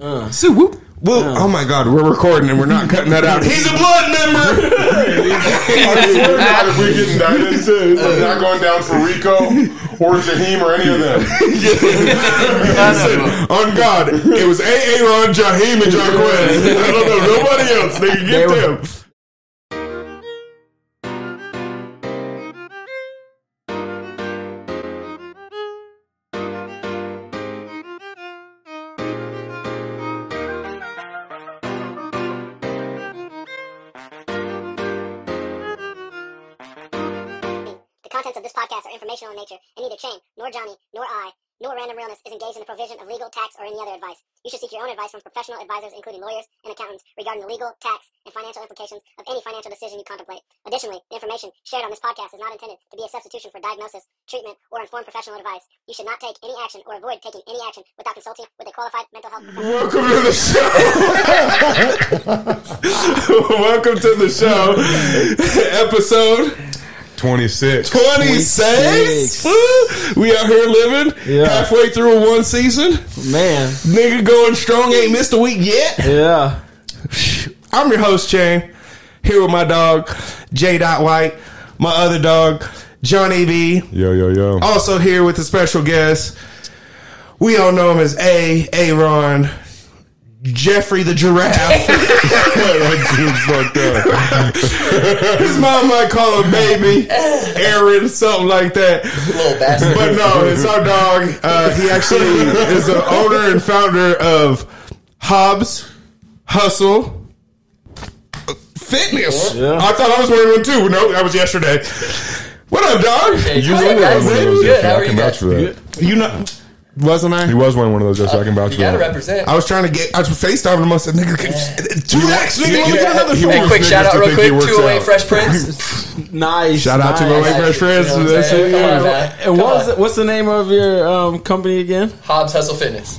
Uh. So whoop. Well, uh. oh my God, we're recording and we're not cutting that out. He's a blood member. I swear to God, if we get indicted, we're uh. not going down for Rico or Jaheim or any of them. On God, it was A. A. Aaron, Jaheim, and Jarquez. I don't know nobody else. They can get were- them. Advice. You should seek your own advice from professional advisors, including lawyers and accountants, regarding the legal, tax, and financial implications of any financial decision you contemplate. Additionally, the information shared on this podcast is not intended to be a substitution for diagnosis, treatment, or informed professional advice. You should not take any action or avoid taking any action without consulting with a qualified mental health professional. Welcome to the show. Welcome to the show. Episode 26. 26. We out here living Yeah. halfway through one season. Man, Nigga going strong, ain't missed a week yet. yeah. I'm your host, Chame. Here with my dog, J. Dot White. My other dog, Johnny B. Yo, yo, yo. Also here with a special guest. We all know him as A. Aaron. Jeffrey the giraffe. that dude's fucked up. His mom might call him baby, Aaron, something like that. Little bastard. But no, it's our dog. Uh, he actually is the owner and founder of Hobbs Hustle Fitness. Yeah. I thought I was wearing one too. No, that was yesterday. What up, dog? Hey, You what's were up, wearing guys? one of those Good. yesterday. How I are can you vouch guys? for that. You know, wasn't I? He was wearing one of those yesterday. I can vouch You for gotta that. represent. I was trying to get. I was FaceTiming him. I said, "Nigga, two X, nigga, let me get another He. Hey, wants quick niggas shout out to real think he quick. works Two away out. Fresh Prince. Nice. Shout out to nice. my white fresh friends. You know what I'm That's saying? it. Come on, man. And Come what's on. the, what's the name of your um, company again? Hobbs Hustle Fitness.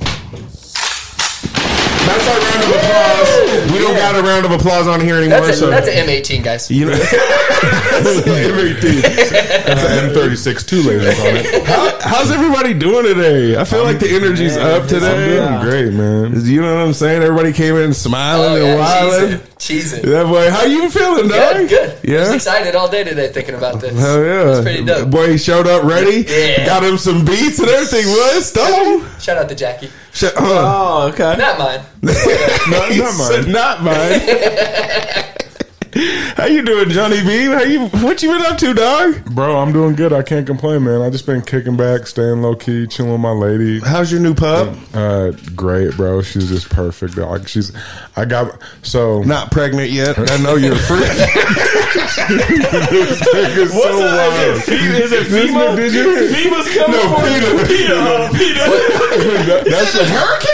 That's our round of applause. We don't got a round of applause on here anymore. That's a, so that's an M18, guys. you know, M18. That's an M36 two lasers on it. How, how's everybody doing today? I feel like the energy's up today. I'm today. doing great, man. You know what I'm saying? Everybody came in smiling Oh, and yeah, wilding. cheesing. Cheesing. That boy, how you feeling, dog? Good, good. Yeah. I was excited all day today thinking about this. Hell yeah. It's pretty dope. Boy, he showed up ready. Yeah. Got him some beats and everything. What? Stop. Shout out to Jackie. Shut uh, Oh, okay. Not mine. Not, not mine. Not mine. How you doing, Johnny B? How you? What you been up to, dog? Bro, I'm doing good. I can't complain, man. I just been kicking back, staying low key, chilling with my lady. How's your new pup? Uh, great, bro. She's just perfect, dog. She's, I got, so. Not pregnant yet. I know you're free. This nigga's so wild. Is it FEMA? Did you? FEMA's coming No, Peter. That, that's what,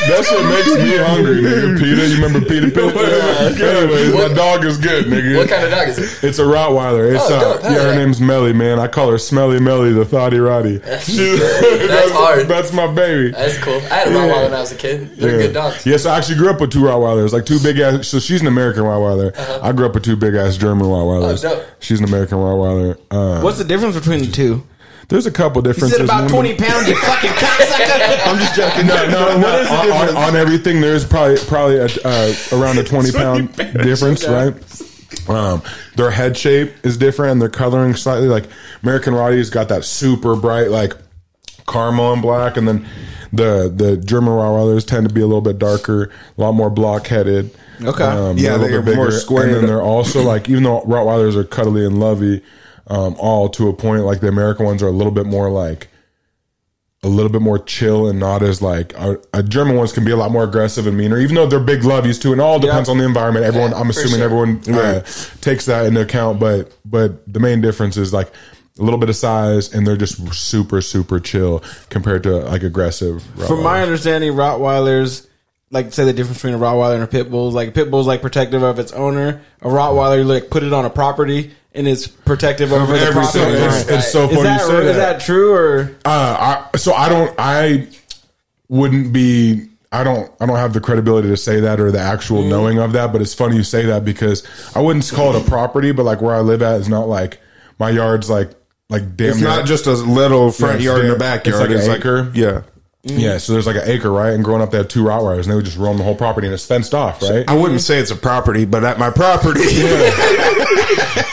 that's what makes me hungry, nigga. Peter, you remember Peter Pitt? Anyways, my What- dog is good, nigga. What kind of dog is it? It's a Rottweiler. It's Oh, uh, yeah, her name's Melly, man. I call her Smelly Melly, the thotty roddy. that's, hard. That's my baby. That's cool. I had a Rottweiler when I was a kid. They're yeah. good dogs. Yes, I actually grew up with two Rottweilers, like two big ass. So she's an American Rottweiler. I grew up with two big ass German Rottweilers. Uh-huh. Oh, dope. She's an American Rottweiler. Uh, What's the difference between the two? There's a couple You differences. said about 20 pounds, you fucking cocksucker. I'm just joking. No, no, no. is the on, on, difference? on everything, there's probably probably a, uh, around a twenty pound difference, right? Um, their head shape is different, and their coloring slightly like American Rottie's got that super bright like caramel and black, and then the the German Rottweilers tend to be a little bit darker, a lot more block headed. Okay. um, Yeah, they're a little they're bit more square, squared and then they're also like even though Rottweilers are cuddly and lovey, um, all to a point. Like the American ones are a little bit more like a little bit more chill and not as like a, German ones can be a lot more aggressive and meaner, even though they're big loveys too. And all depends Yeah. on the environment. Everyone, Yeah, I'm assuming sure. everyone uh, takes that into account. But but the main difference is like a little bit of size, and they're just super super chill compared to like aggressive. From my understanding, Rottweilers, like say the difference between a Rottweiler and a pit bull is like a pit like protective of its owner. A Rottweiler, like put it on a property and it's protective over the everything. property. it's, owner. it's so Is funny that, you say is that. that true or Uh, I, so I don't. I wouldn't be. I don't. I don't have the credibility to say that or the actual Mm. knowing of that. But it's funny you say that because I wouldn't call it a property, but like where I live at is not like my yard's like like damn. It's near- not just a little front it's yard and a damn- backyard. it's like an It's like, acre. Yeah. Yeah, so there's like an acre, right? And growing up, they had two Rottweilers, and they would just roam the whole property, and it's fenced off, right? I wouldn't say it's a property, but at my property,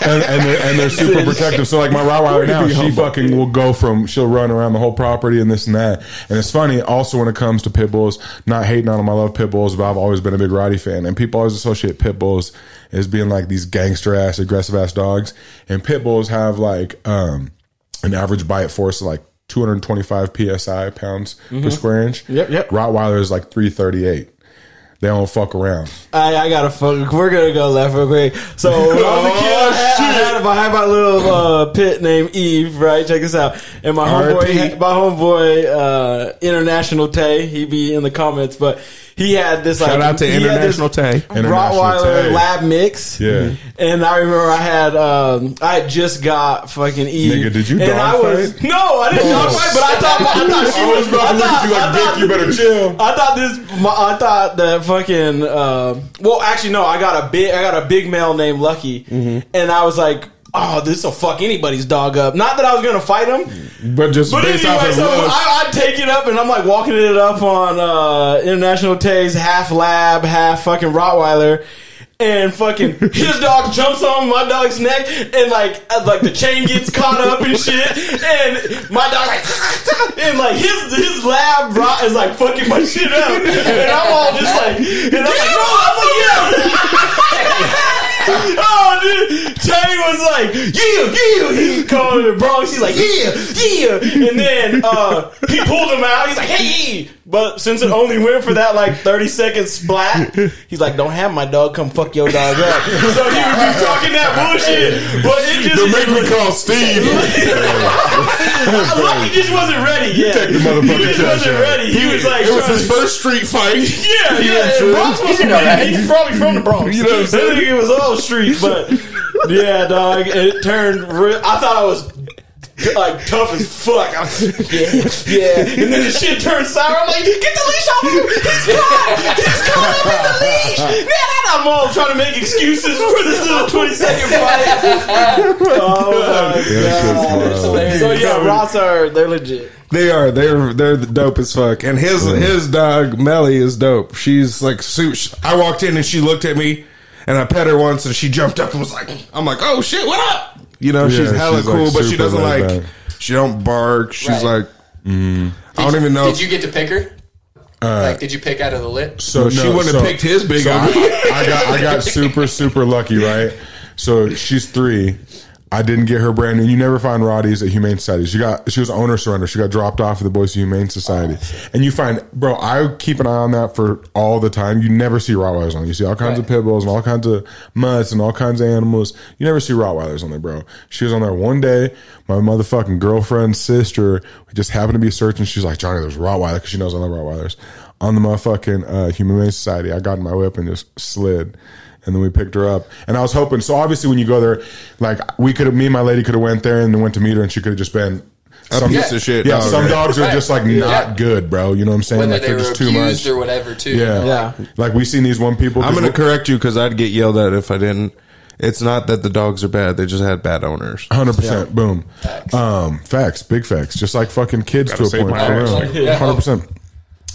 and, and, they're, and they're super protective. So like my Rottweiler now, she fucking will go from she'll run around the whole property and this and that. And it's funny also when it comes to pit bulls, not hating on them. I love pit bulls, but I've always been a big Roddy fan. And people always associate pit bulls as being like these gangster ass, aggressive ass dogs. And pit bulls have like um an average bite force of like 225 psi pounds per square inch. Yep, yep. Rottweiler is like 338. They don't fuck around. I, I gotta fuck. We're gonna go left real quick. So when I was a kid, I had, I had, I had my little uh, pit named Eve. Right, check this out. And my homeboy, RIP. my homeboy, uh, International Tay. He be in the comments, but he had this like Shout out to he had this International. International Rottweiler Tay. lab mix. Yeah. And I remember I had um, I had just got fucking Eve. Nigga, did you and I dog was fight? no, I didn't dog fight, but I thought I thought she I was about to look at you like, I thought- Vic, you better chill. I thought this. my- I thought that fucking. Uh, well, actually, no. I got a big. I got a big male named Lucky, Mm-hmm. and I was like, "Oh, this will fuck anybody's dog up." Not that I was gonna fight him, But just but based off anyway, his so looks. I, I take it up, and I'm like walking it up on uh, International Tays, half lab, half fucking Rottweiler. And fucking his dog jumps on my dog's neck, and like uh, like the chain gets caught up and shit, and my dog like and like his his lab rot is like fucking my shit up, and I'm all just like, and I'm like, no, I'm like, yeah. Oh, dude, Tay was like, yeah, yeah. He's calling the Bronx. He's like, yeah, yeah. And then uh, he pulled him out. He's like, hey. But since it only went for that like 30 second splat, he's like, don't have my dog come fuck your dog up. So he would be talking that bullshit. But it just. Don't make me call Steve. Lucky just wasn't ready yet. Take the motherfucking he just wasn't out. ready. He was like, it was his to- first street fight. yeah, yeah. true. Bronx was You know that. He's probably from the Bronx. You know what I'm saying? It was all street, but yeah, dog. It turned. Real, I thought I was like tough as fuck. I was, yeah, yeah. And then the shit turns sour. I'm like, get the leash off of him. He's caught. He's caught up in the leash. Man, I'm all trying to make excuses for this little 20 second fight. Oh my god. So yeah, Ross are they're legit. They are. They're they're the dope as fuck. And his his dog Melly is dope. She's like su- I walked in and she looked at me, and I pet her once, and she jumped up and was like, "I'm like, oh shit, what up?" You know, she's Yeah, hella she's, like, cool, but she doesn't laid like. back. She don't bark. She's Right. like, mm-hmm. I don't even know. Did you get to pick her? Uh, like, did you pick out of the lip? So she wouldn't so- have picked his big so eye. I, I got I got super super lucky, right? So she's three. I didn't get her brand new. You never find Roddy's at Humane Society. She got she was owner surrender. She got dropped off at the Boise Humane Society. And you find, bro, I keep an eye on that for all the time. You never see Rottweilers on. You see all kinds of pit bulls and all kinds of mutts and all kinds of animals. You never see Rottweilers on there, bro. She was on there one day. My motherfucking girlfriend's sister just happened to be searching. She's like, Johnny, there's Rottweiler because she knows I love Rottweilers on the motherfucking uh, Humane Society. I got in my whip and just slid. And then we picked her up, and I was hoping. So obviously, when you go there, like we could have, me and my lady could have went there and then went to meet her, and she could have just been A piece of shit Yeah, dog, some right? dogs are just like not Yeah. good, bro. You know what I'm saying? Whether like they they're were just too much. or whatever, too. Yeah. Yeah. Like we seen these one people. I'm going to correct you because I'd get yelled at if I didn't. It's not that the dogs are bad; they just had bad owners. Hundred percent, boom. Facts. Um, facts, big facts. Just like fucking kids to a save point. my ass. Yeah. Hundred percent.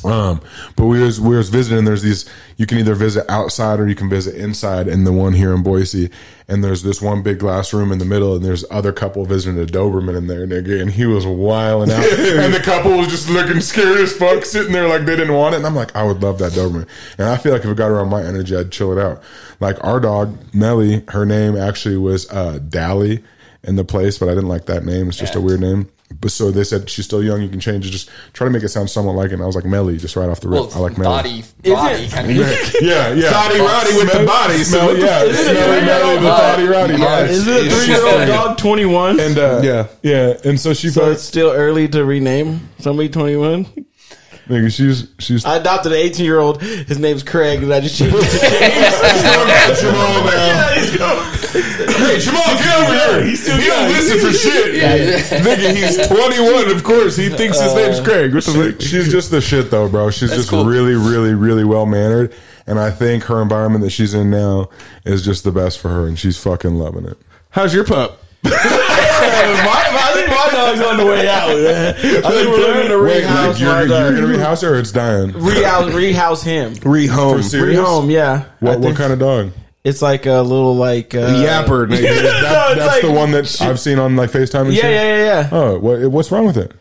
Um, but we was we was visiting. There's these. You can either visit outside or you can visit inside. And the one here in Boise, and there's this one big glass room in the middle, and there's other couple visiting a Doberman in there, nigga. And he was wilding out, and the couple was just looking scared as fuck, sitting there like they didn't want it. And I'm like, I would love that Doberman. And I feel like if it got around my energy, I'd chill it out. Like our dog Melly, her name actually was uh, Dally in the place, but I didn't like that name. It's just a weird name. But so they said she's still young. You can change it. Just try to make it sound somewhat like it. And I was like Melly, just right off the rip. Well, I like Melly. body, body it- kind of. Yeah, yeah. Thotty Roddy with the body. So Smell, yeah, Is it a Smelly three-year-old Melly, the dog? Thotty Roddy. Yeah. Yeah. Is it a three year old dog? Twenty one. And uh, Yeah. yeah, and so she So fuck, it's still early to rename somebody 21. nigga, she's she's I adopted an 18 year old. His name's Craig, and I just changed it to James. Jamal now. Yeah, he's going- Hey, Jamal, get over here. He's still he don't listen for shit. Yeah. Nigga, he's 21. Of course, he thinks his name's uh, Craig. What the fuck? She's just the shit though, bro. She's That's just cool. really, really, really well mannered. And I think her environment that she's in now is just the best for her, and she's fucking loving it. How's your pup? my, my, think my dog's on the way out. Man. I think we're looking to Wait, rehouse like you're, my you're gonna rehouse her or it's dying? rehouse, rehouse him. Rehome. Rehome, yeah. What, what kind of dog? It's like a little like uh, Yapper, nigga. No, That's like- the one that I've seen on like FaceTime and Yeah, shit. yeah, yeah, yeah. Oh, what, what's wrong with it?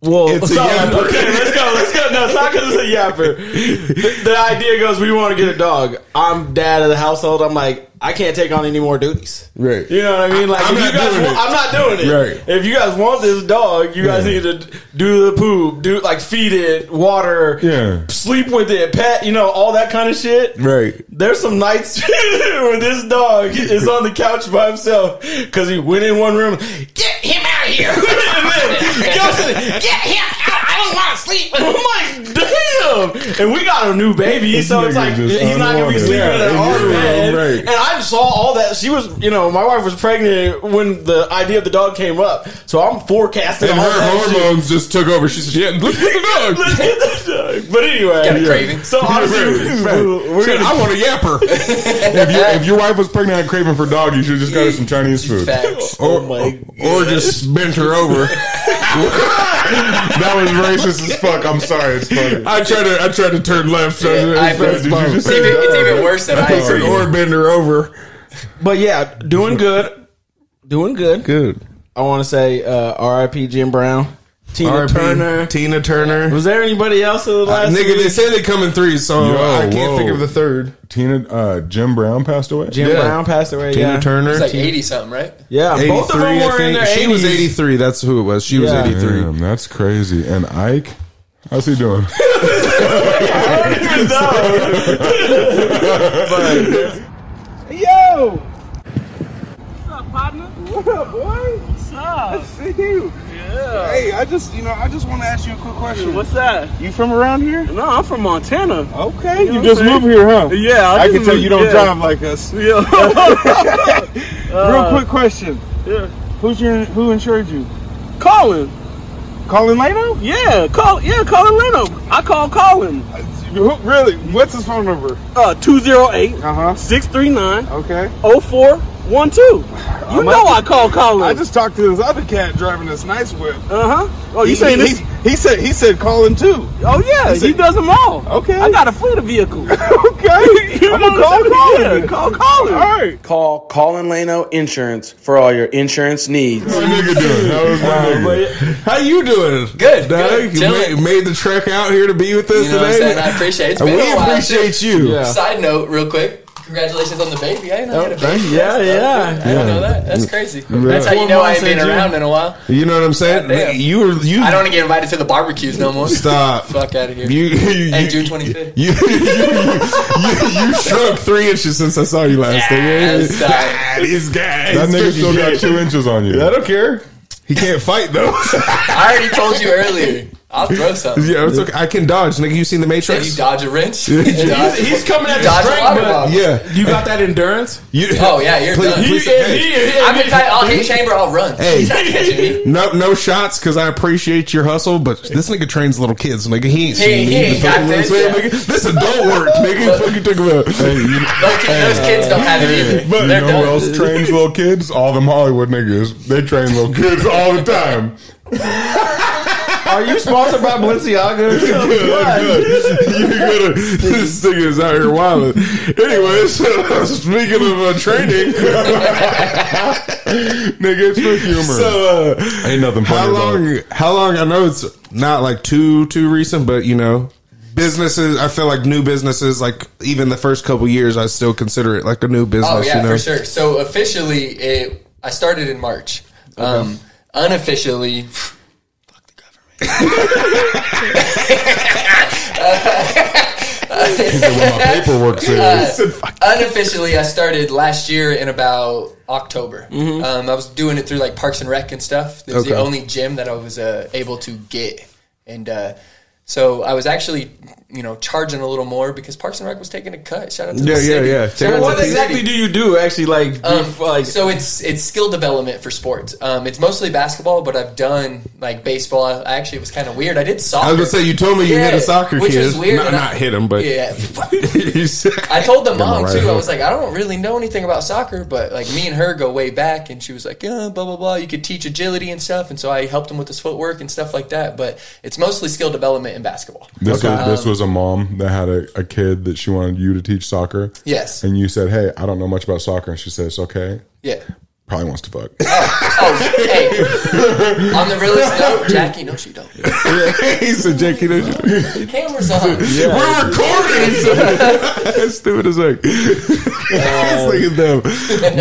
Well, It's a so, yapper. okay, let's go, let's go. No, it's not because it's a yapper. The, the idea goes, we want to get a dog. I'm dad of the household. I'm like, I can't take on any more duties. Right. You know what I mean? Like, I'm if not guys doing it. I'm not doing it. Right. If you guys want this dog, you guys Yeah. need to do the poop, do like feed it, water, Yeah. sleep with it, pet, you know, all that kind of shit. Right. There's some nights where this dog is on the couch by himself because he went in one room. Get him here! and then goes get him out! I don't want to sleep. And I'm like, damn! And we got a new baby, so it's like just he's not gonna be sleeping Yeah, in our in your room, bed. right. And I saw all that. She was, you know, my wife was pregnant when the idea of the dog came up, so I'm forecasting And all her that shit. hormones just took over. She said, "Yeah, let's get the dog." Let's get the dog. But anyway, Got a craving. So honestly, we're, we're Shit, gonna I want a yapper. If, you, if your wife was pregnant and craving for dog, you should just got her some Chinese food. Facts. Oh my or just bent her over. That was racist as fuck. I'm sorry. It's funny. I tried to, I tried to turn left. So Yeah, I- it's- it's Did you fine. just It's even, it's even worse than I I said, said. or bend her over. But yeah, doing good. Doing good. Good. I want to say uh, R.I.P. Jim Brown, Tina R.I.P. Turner. Tina Turner. Was there anybody else in the last? Nigga, they week? say they come in threes, so Yo, I can't whoa. think of the third. Tina, uh, Jim Brown passed away. Jim Yeah. Brown passed away. Tina yeah. Turner. It's like 80 something, right? Yeah, both of them 83, I were in their think. She was 83. That's who it was. She was 83. That's crazy. And Ike, how's he doing? Yo! What's up, partner? What up, boy? What's up? I see you. Yeah. Hey, I just, you know, I just want to ask you a quick question. What's that? You from around here? No, I'm from Montana. Okay, you, know just moved here, huh? Yeah, I, just can tell moved- you don't yeah. drive like us. Yeah. Real quick question: yeah. Who's your, who insured you? Colin. Colin Leno? Yeah, call. Yeah, Colin Leno. I call Colin. Really? What's his phone number? Uh, 208 Uh huh. 639 Okay. 0412. You I'm know up- I call Colin. I just talked to this other cat driving this nice whip. Uh huh. Oh, you he, saying this? he, he said he said Colin too. Oh yeah, he he said- does them all. Okay. I got a fleet of vehicles. okay. You I'm gonna call I'm Colin. saying? Call Colin. All right. Call Colin Leno Insurance for all your insurance needs. How's my nigga doing? How was my nigga? How you doing? Good, Doug? good, You made, made the trek out here to be with us You know what I'm today. saying? I appreciate it. It's we appreciate you. Yeah. Side note, real quick. Congratulations on the baby. I didn't know you had a baby. Yeah, That's yeah. dope. I didn't know that. That's crazy. Yeah. That's how you Four know I months ain't been around in a while. You know what I'm saying? Goddamn. You were you. I don't want to get invited to the barbecues no more. stop. Fuck out of here. You, you, and June 25th. You, you, you, you shrunk three inches since I saw you last Yes, time. uh, Ah, These guys. That nigga fucking still got two inches on you. I don't care. He can't fight though. I already told you earlier. I'll throw something. yeah, it's okay. I can dodge. Nigga, you seen the Did Matrix? you dodge a wrench? He's- He's coming at you the dodge a strength, water but bottle. yeah. you got that endurance. You, Oh yeah, you're Please- done. please- He- hey. he- I'm the type. I'll hit chamber. I'll run. Hey. Not catching me. No, no shots because I appreciate your hustle, but this nigga trains little kids, nigga. He ain't He- seen he me. ain't got You know this, saying, yeah. nigga? This adult work, nigga. Fucking talk about. Those, kids, those kids don't have it either. But you They're know who else trains little kids? All them Hollywood niggas. They train little kids all the time. Are you sponsored by Balenciaga? you gotta, this thing is out here wilding. Anyways, speaking of uh, training, Nigga, it's for humor. so uh, Ain't nothing funny how about long? How long? I know it's not like too too recent, but you know, businesses. I feel like new businesses, like even the first couple years, I still consider it like a new business. Oh yeah, you know? for sure. So officially, it I started in March. Um, unofficially, fuck the What my paperwork says. unofficially, I started last year in about October. Um, I was doing it through like Parks and Rec and stuff. It was the only gym that I was uh, able to get, and uh, So I was actually, you know, charging a little more because Parks and Rec was taking a cut. Shout out to Yeah, the yeah, city. yeah. Shout out What to exactly city. do you do? Actually, like, Um, bef- like so it's it's skill development for sports. Um, it's mostly basketball, but I've done like baseball. I actually it was kind of weird. I did soccer. I was gonna say you told me you hit a soccer kid. which kid. was weird, Not, and I- hit him, but yeah. I told the mom right too. I was like, I don't really know anything about soccer, but like me and her go way back, and she was like, yeah, blah blah blah. You could teach agility and stuff, and so I helped him with his footwork and stuff like that. But it's mostly skill development in basketball. This was this Um, was a mom that had a, a kid that she wanted you to teach soccer. Yes. And you said, "Hey, I don't know much about soccer," and she said, "It's okay." Yeah. Probably wants to fuck. Oh, hey. On the realest note, Jackie, no, she don't. Yeah. he said, Jackie, no, she don't you- Cameras on. we're recording. That's stupid as heck. I was thinking them.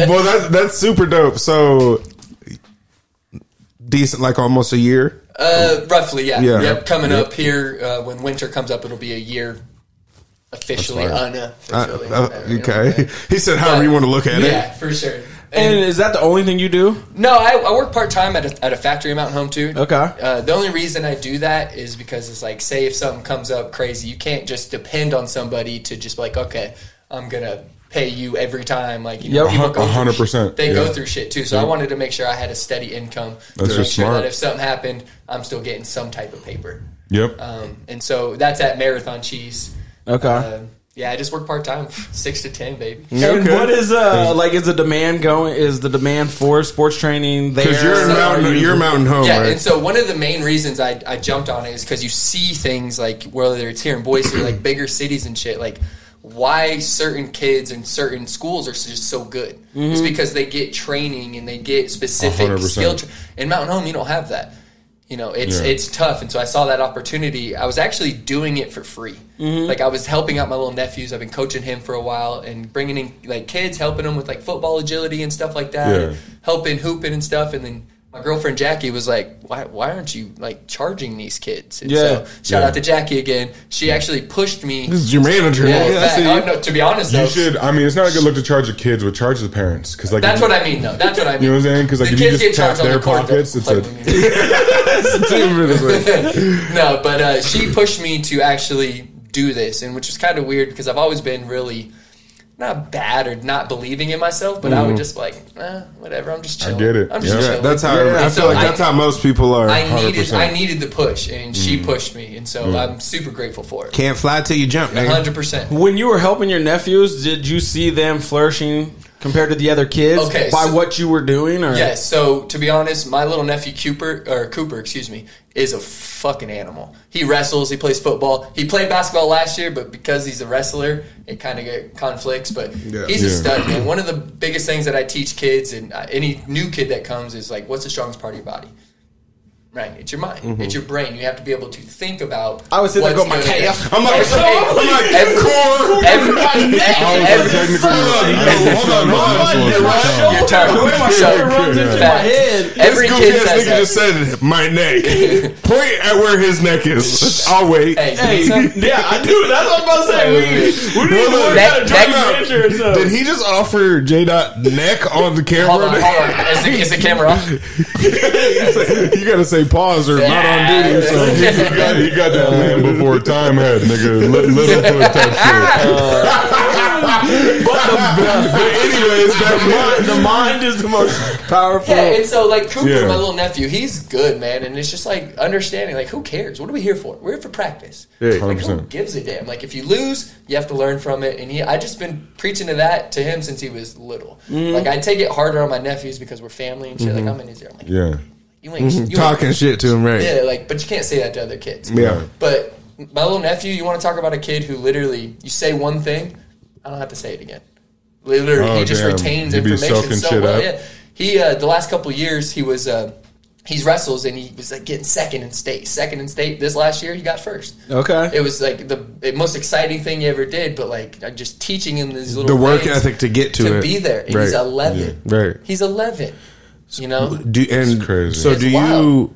Well, that's that's super dope. So decent, like almost a year. Uh, roughly, yeah. Yeah. Yep. Coming Yep. up here uh, when winter comes up, it'll be a year officially, That's. Uh, unofficially. uh, whatever, you know, okay. He said, however you want to look at it. Yeah, for sure. and And, is that the only thing you do? no, I, I work part time at a, at a factory in Mountain Home too. Okay. Uh, the only reason I do that is because it's like, say if something comes up crazy, you can't just depend on somebody to just be like, okay, I'm gonna pay you every time. Like, you know, Yep. people go A through hundred percent. They yeah. go through shit too. So I wanted to make sure I had a steady income That's to make just sure smart. that if something happened, I'm still getting some type of paper. Yep. Um, and so that's at Marathon Cheese. Okay. Uh, yeah, I just work part time, six to ten, baby. And Okay. what is uh like is the demand going? Is the demand for sports training there? Because you're in So- mountain, you're mountain home, Yeah, right? and so one of the main reasons I, I jumped on it is because you see things like whether it's here in Boise, like bigger cities and shit, like why certain kids and certain schools are just so good. Mm-hmm. It's because they get training and they get specific 100%. skill. Tra- in Mountain Home, you don't have that. You know, it's Yeah. it's tough, and so I saw that opportunity. I was actually doing it for free. Mm-hmm. Like I was helping out my little nephews. I've been coaching him for a while and bringing in like kids, helping them with like football agility and stuff like that, Yeah. helping hooping and stuff. And then my girlfriend Jackie was like, "Why why aren't you like charging these kids?" And Yeah. so shout Yeah. out to Jackie again. She actually pushed me. this is your manager. Yeah. I fact- oh, no, to be honest, though, You should. I mean, it's not a good look to charge the kids, but charge the parents because like that's if what I mean, though. That's what I mean. You know what I'm saying? Because like the if you kids just get tap charged their the pockets, it's a no, but uh, she pushed me to actually do this, and which is kind of weird because I've always been really not bad or not believing in myself, but I would mm. just like, eh, whatever. I'm just chilling. I get it. I'm just Yeah. Yeah, chilling. that's how I And feel so like I- that's how most people are. I needed 100%. I needed the push, and she mm. pushed me, and so mm. I'm super grateful for it. Can't fly till you jump, nigga. hundred percent. when you were helping your nephews, did you see them flourishing compared to the other kids Okay, by so- what you were doing? Or Yes. So to be honest, my little nephew Cooper or Cooper, excuse me, is a fucking animal. He wrestles. He plays football. He played basketball last year, but because he's a wrestler, it kind of get conflicts. But Yeah. he's a stud, man. One of the biggest things that I teach kids and uh, any new kid that comes is like, what's the strongest part of your body? Right, it's your mind, it's mm-hmm. your brain. You have to be able to think about. I would say that what's go my good. calf. I'm like, Every- I'm like, every- core. every- Oh, every- technically, Hold on, hold on. Your turn. My So- shoulder runs into my Fact. head. Every This kid ass says nigga that. just said my neck. Point at where his neck is. I'll wait. Hey, Hey, give me some- yeah, I do. That's what I'm about to say. We, we need to Hold work out a neck- joint venture or something. Did he just offer J Dot neck on the camera? Hold on, hold on. Is the, is the camera off? you gotta say pause or not on duty. or something. he got, he got that land before time had, nigga. Li- Littlefoot type shit. But anyways, that mind, the mind is the most powerful. Yeah, and so like Cooper, Yeah. my little nephew, he's good, man, and it's just like understanding, like who cares? What are we here for? We're here for practice. Yeah. Like who 100%. gives a damn? Like if you lose, you have to learn from it. And he, I just been preaching to that to him since he was little. Mm-hmm. Like I take it harder on my nephews because we're family and shit. Like I'm in his ear. I'm like, Yeah. You ain't you ain't- talking shit to him, right? Yeah, like, but you can't say that to other kids. Yeah. But my little nephew, you want to talk about a kid who literally, you say one thing, I don't have to say it again. Literally, Oh, he just damn. retains He be information soaking so shit well. up. Yeah, he uh, the last couple years he was uh, he's wrestles and he was like getting second in state, second in state. This last year he got first. Okay. It was like the most exciting thing he ever did. But like just teaching him these little The work things ethic to get to to it. be there. And Right. He's eleven. Right. He's eleven. You know. Do and crazy. so It's do you?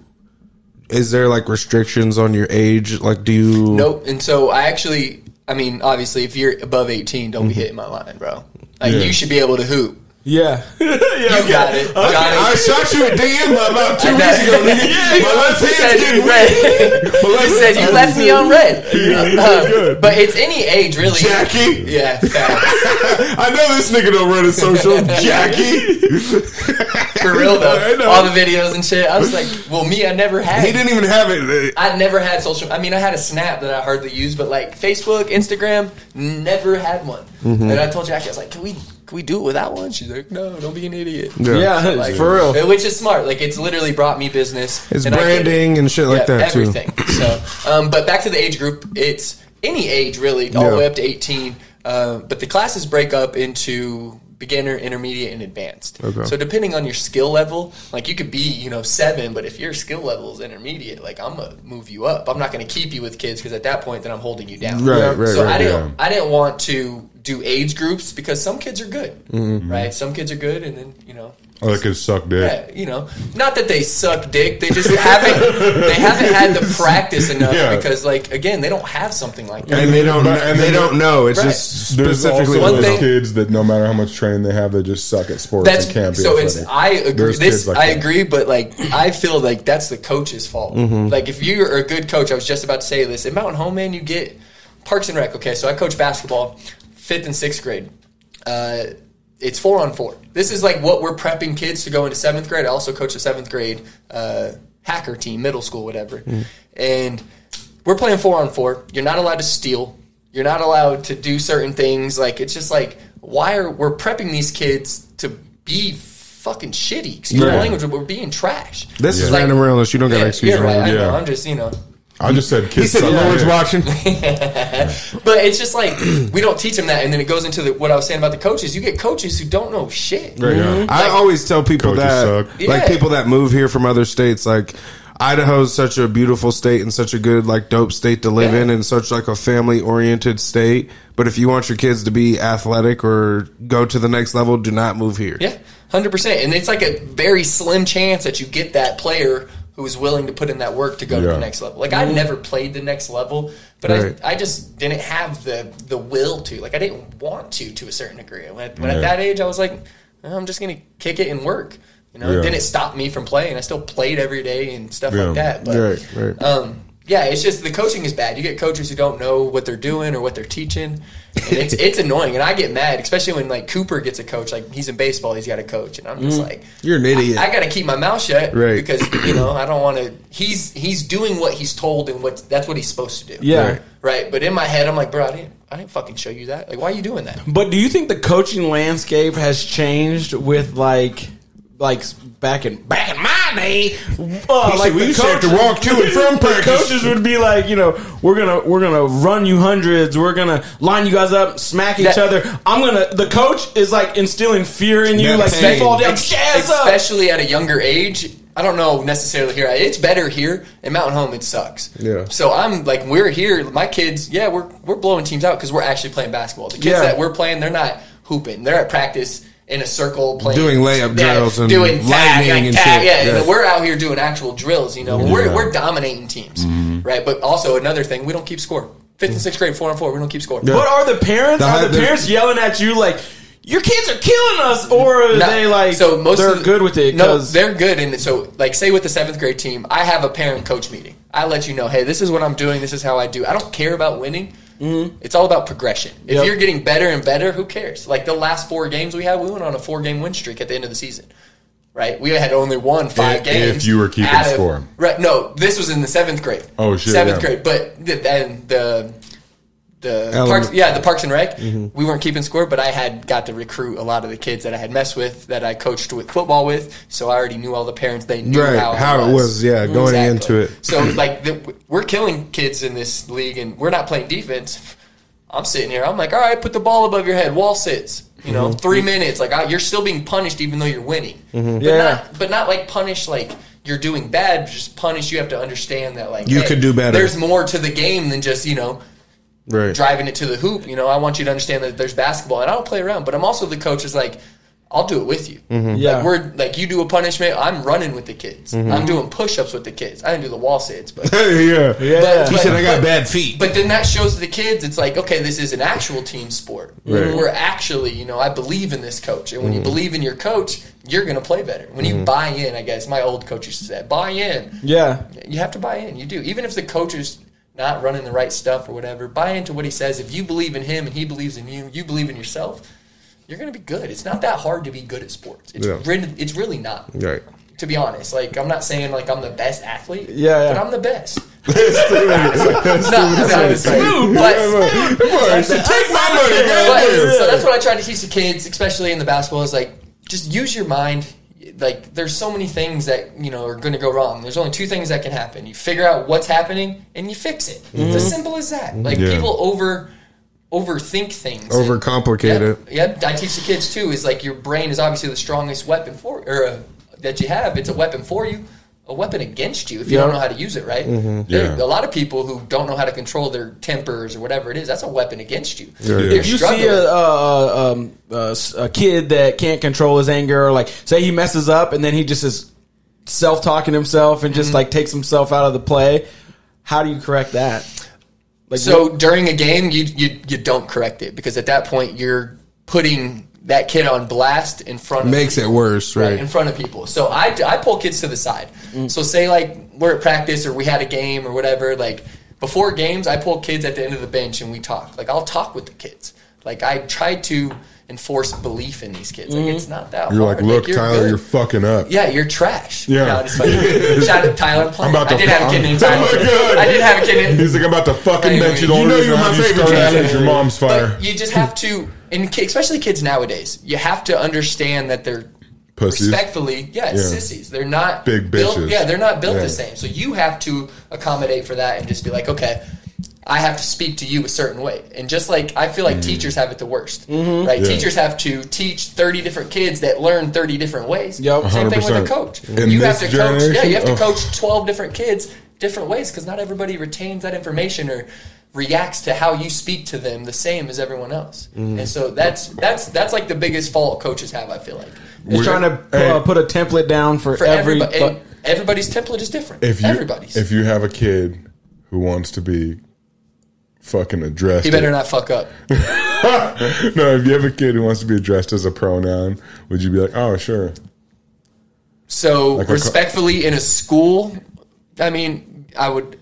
Is there like restrictions on your age? Like, do you? Nope. And so I actually, I mean, obviously, if you're above 18, don't be hitting my line, bro. Like Yeah. you should be able to hoop. Yeah, yeah. You got it. Johnny. I shot you a DM about two weeks ago, nigga. My left You hand's said getting you red. red. You said you left me on red. Uh, but it's any age, really. Jackie. Yeah. I know this nigga don't run a social. Jackie. for real though. All the videos and shit. I was like, well, me, I never had. He didn't even have it. I never had social. I mean, I had a Snap that I hardly use, but like Facebook, Instagram, never had one. Mm-hmm. And I told Jackie, I was like, "Can we, can we do it without one?" She's like, "No, don't be an idiot." yeah, Like, for real. Which is smart. Like it's literally brought me business. It's and I it. branding and shit like Yeah, that too. everything. So, um, but back to the age group, it's any age really, all Yeah. the way up to eighteen. Uh, but the classes break up into beginner, intermediate, and advanced. Okay. So depending on your skill level, like you could be, you know, seven, but if your skill level is intermediate, like I'm gonna move you up. I'm not gonna keep you with kids because at that point, then I'm holding you down. Right, right, So right, I didn't, yeah. I didn't want to do age groups because some kids are good, Mm-hmm. right? Some kids are good, and then you know Oh, that could suck dick. yeah, you know, not that they suck dick. They just haven't. they haven't had the practice enough Yeah. because, like, again, they don't have something like that. And they don't. But- and they then- don't know. It's Right. just There's specifically also One those thing- kids that no matter how much training they have, they just suck at sports That's and can't be so. It's athletic. I agree. There's This kids like I that. agree, but like I feel like that's the coach's fault. Mm-hmm. Like if you're a good coach, I was just about to say this. In Mountain Home, man, you get Parks and Rec. Okay, so I coach basketball, fifth and sixth grade. Uh, it's four on four. This is like what we're prepping kids to go into seventh grade. I also coach a seventh grade uh, hacker team, middle school, whatever. Mm. And we're playing four on four. You're not allowed to steal. You're not allowed to do certain things. Like it's just like why are we're prepping these kids to be fucking shitty? Excuse Right. my language, but we're being trash. This is It's like- random realness. You don't got to Yeah, excuse yeah, right. I know. Yeah. I'm just you know. I just said He kids said suck Lauren's dick. watching. But it's just like we don't teach them that, and then it goes into the, what I was saying about the coaches. You get coaches who don't know shit. Yeah. I always tell people that, suck. like Yeah. people that move here from other states, like Idaho's such a beautiful state and such a good, like, dope state to live Yeah. in, and such like a family oriented state. But if you want your kids to be athletic or go to the next level, do not move here. Yeah, hundred percent. And it's like a very slim chance that you get that player who is willing to put in that work to go to the next level. Like I never played the next level, but Right. I, I just didn't have the the will to. Like I didn't want to to a certain degree. When, when Yeah. at that age, I was like, "Oh, I'm just gonna kick it and work. You know, Yeah. it didn't stop me from playing. I still played every day and stuff Yeah. like that. But Right, right. um, yeah, it's just the coaching is bad. You get coaches who don't know what they're doing or what they're teaching, and it's it's annoying. And I get mad, especially when like Cooper gets a coach. Like he's in baseball, he's got a coach, and I'm just mm-hmm. like, You're an idiot. I, got to keep my mouth shut, Right. Because you know I don't want to. He's he's doing what he's told, and what that's what he's supposed to do. Yeah. Right. right. But in my head, I'm like, bro, I didn't I didn't fucking show you that. Like, why are you doing that? But do you think the coaching landscape has changed with like like back in back in my day? Uh, like we the used to have to walk to and from practice. coaches would be like, you know, we're gonna we're gonna run you hundreds, we're gonna line you guys up, smack each That- other. I'm gonna. The coach is like instilling fear in you, like pain. you fall down, Ex- jazz up. especially at a younger age. I don't know necessarily here. It's better here in Mountain Home. It sucks. Yeah. So I'm like, we're here. My kids, yeah, we're we're blowing teams out because we're actually playing basketball. The kids Yeah. that we're playing, they're not hooping. They're at practice in a circle playing, Doing layup Yeah, drills and doing tag, lightning like and tag, shit. Yeah, Yeah. and we're out here doing actual drills. You know, we're we're dominating teams, mm-hmm. right? But also another thing, we don't keep score. Fifth and sixth grade, four on four, we don't keep score. But are the parents The are the the- parents yelling at you like your kids are killing us, or are No, they like so most they're of the- good with it? No, they're good, and so like say with the seventh grade team, I have a parent coach meeting. I let you know, hey, this is what I'm doing. This is how I do. I don't care about winning. Mm-hmm. It's all about progression. If Yep. you're getting better and better, who cares? Like the last four games we had, we went on a four game win streak at the end of the season. Right, we had only won five If- games. if you were keeping of- score. Right, no, this was in the seventh grade. Oh, shit, seventh yeah. grade. But then the the Element. parks, yeah, the Parks and Rec. Mm-hmm. We weren't keeping score, but I had got to recruit a lot of the kids that I had messed with, that I coached with football with. So I already knew all the parents. They knew Right, how, how it was, yeah, going into it. So like, the, we're killing kids in this league, and we're not playing defense. I'm sitting here. I'm like, all right, put the ball above your head. Wall sits. You know, Mm-hmm. three minutes. Like I, you're still being punished, even though you're winning. But Yeah. not, but not like punish like you're doing bad. Just punish. You have to understand that like You hey, could do better. There's more to the game than just you know Right. driving it to the hoop. You know, I want you to understand that there's basketball, and I don't play around. But I'm also the coach. Is like, I'll do it with you. Mm-hmm. Yeah. Like we're like you do a punishment, I'm running with the kids. Mm-hmm. I'm doing push ups with the kids. I didn't do the wall sits, but yeah. Yeah. He said I got bad feet. but then that shows the kids it's like, okay, this is an actual team sport. We're actually, you know, I believe in this coach. And when you mm-hmm. believe in your coach, you're gonna play better. When you buy in, I guess my old coach used to say, buy in. Yeah. You have to buy in. You do. Even if the coach is not running the right stuff or whatever, buy into what he says. If you believe in him and he believes in you, you believe in yourself, you're going to be good. It's not that hard to be good at sports. It's, Yeah. really, it's really not. Right. To be honest, like I'm not saying like I'm the best athlete, Yeah, yeah. but I'm the best. no, no, smooth, but Take my money, so that's what I try to teach the kids, especially in the basketball, is like just use your mind. Like there's so many things that you know are going to go wrong. There's only two things that can happen. You figure out what's happening and you fix it. It's as simple as that. Like Yeah. people over overthink things. Overcomplicate it. Yep, yep. I teach the kids too. Is like your brain is obviously the strongest weapon for or uh, that you have. It's a weapon for you, a weapon against you if you Yeah. don't know how to use it right. There- Yeah. A lot of people who don't know how to control their tempers or whatever it is, that's a weapon against you. Yeah. If you see a, a, um, a, s- a kid that can't control his anger, or like say he messes up and then he just is self talking himself and just Mm-hmm. like takes himself out of the play, how do you correct that? Like So during a game, you, you you don't correct it because at that point you're putting that kid on blast in front of Makes it worse, right, right? in front of people. So I, I pull kids to the side. Mm. So say like we're at practice or we had a game or whatever. Like before games, I pull kids at the end of the bench and we talk. Like I'll talk with the kids. Like I try to enforce belief in these kids. Like mm-hmm. it's not that You're hard. like, look, Tyler, good. you're fucking up. Yeah, you're trash. Yeah. No, just like, shout out Tyler. I'm about I to- did have a kid named I'm- Tyler. Oh. I did have a kid named He's like, I'm about to fucking Hey, bet you you the know you're my I you favorite started is your mom's fire. But you just have to, and especially kids nowadays, you have to understand that they're Pussies. respectfully, yeah, Yeah. sissies. They're not Big built. bitches. Yeah, they're not built Yeah. the same. So you have to accommodate for that and just be like, okay. I have to speak to you a certain way, and just like I feel like Mm. teachers have it the worst, right? Mm-hmm. Yeah. Teachers have to teach thirty different kids that learn thirty different ways. Yep. Same thing with a coach. In you have to coach. Yeah, you have to Ugh. coach twelve different kids different ways because not everybody retains that information or reacts to how you speak to them the same as everyone else. Mm-hmm. And so that's that's that's like the biggest fault coaches have. I feel like It's trying to pu- Hey. uh, put a template down for, for every. everybody, everybody's template is different. if you everybody's. if you have a kid who wants to be fucking addressed, he better not fuck up. no, if you have a kid who wants to be addressed as a pronoun, would you be like, oh sure? So Like a co- respectfully, in a school, I mean, I would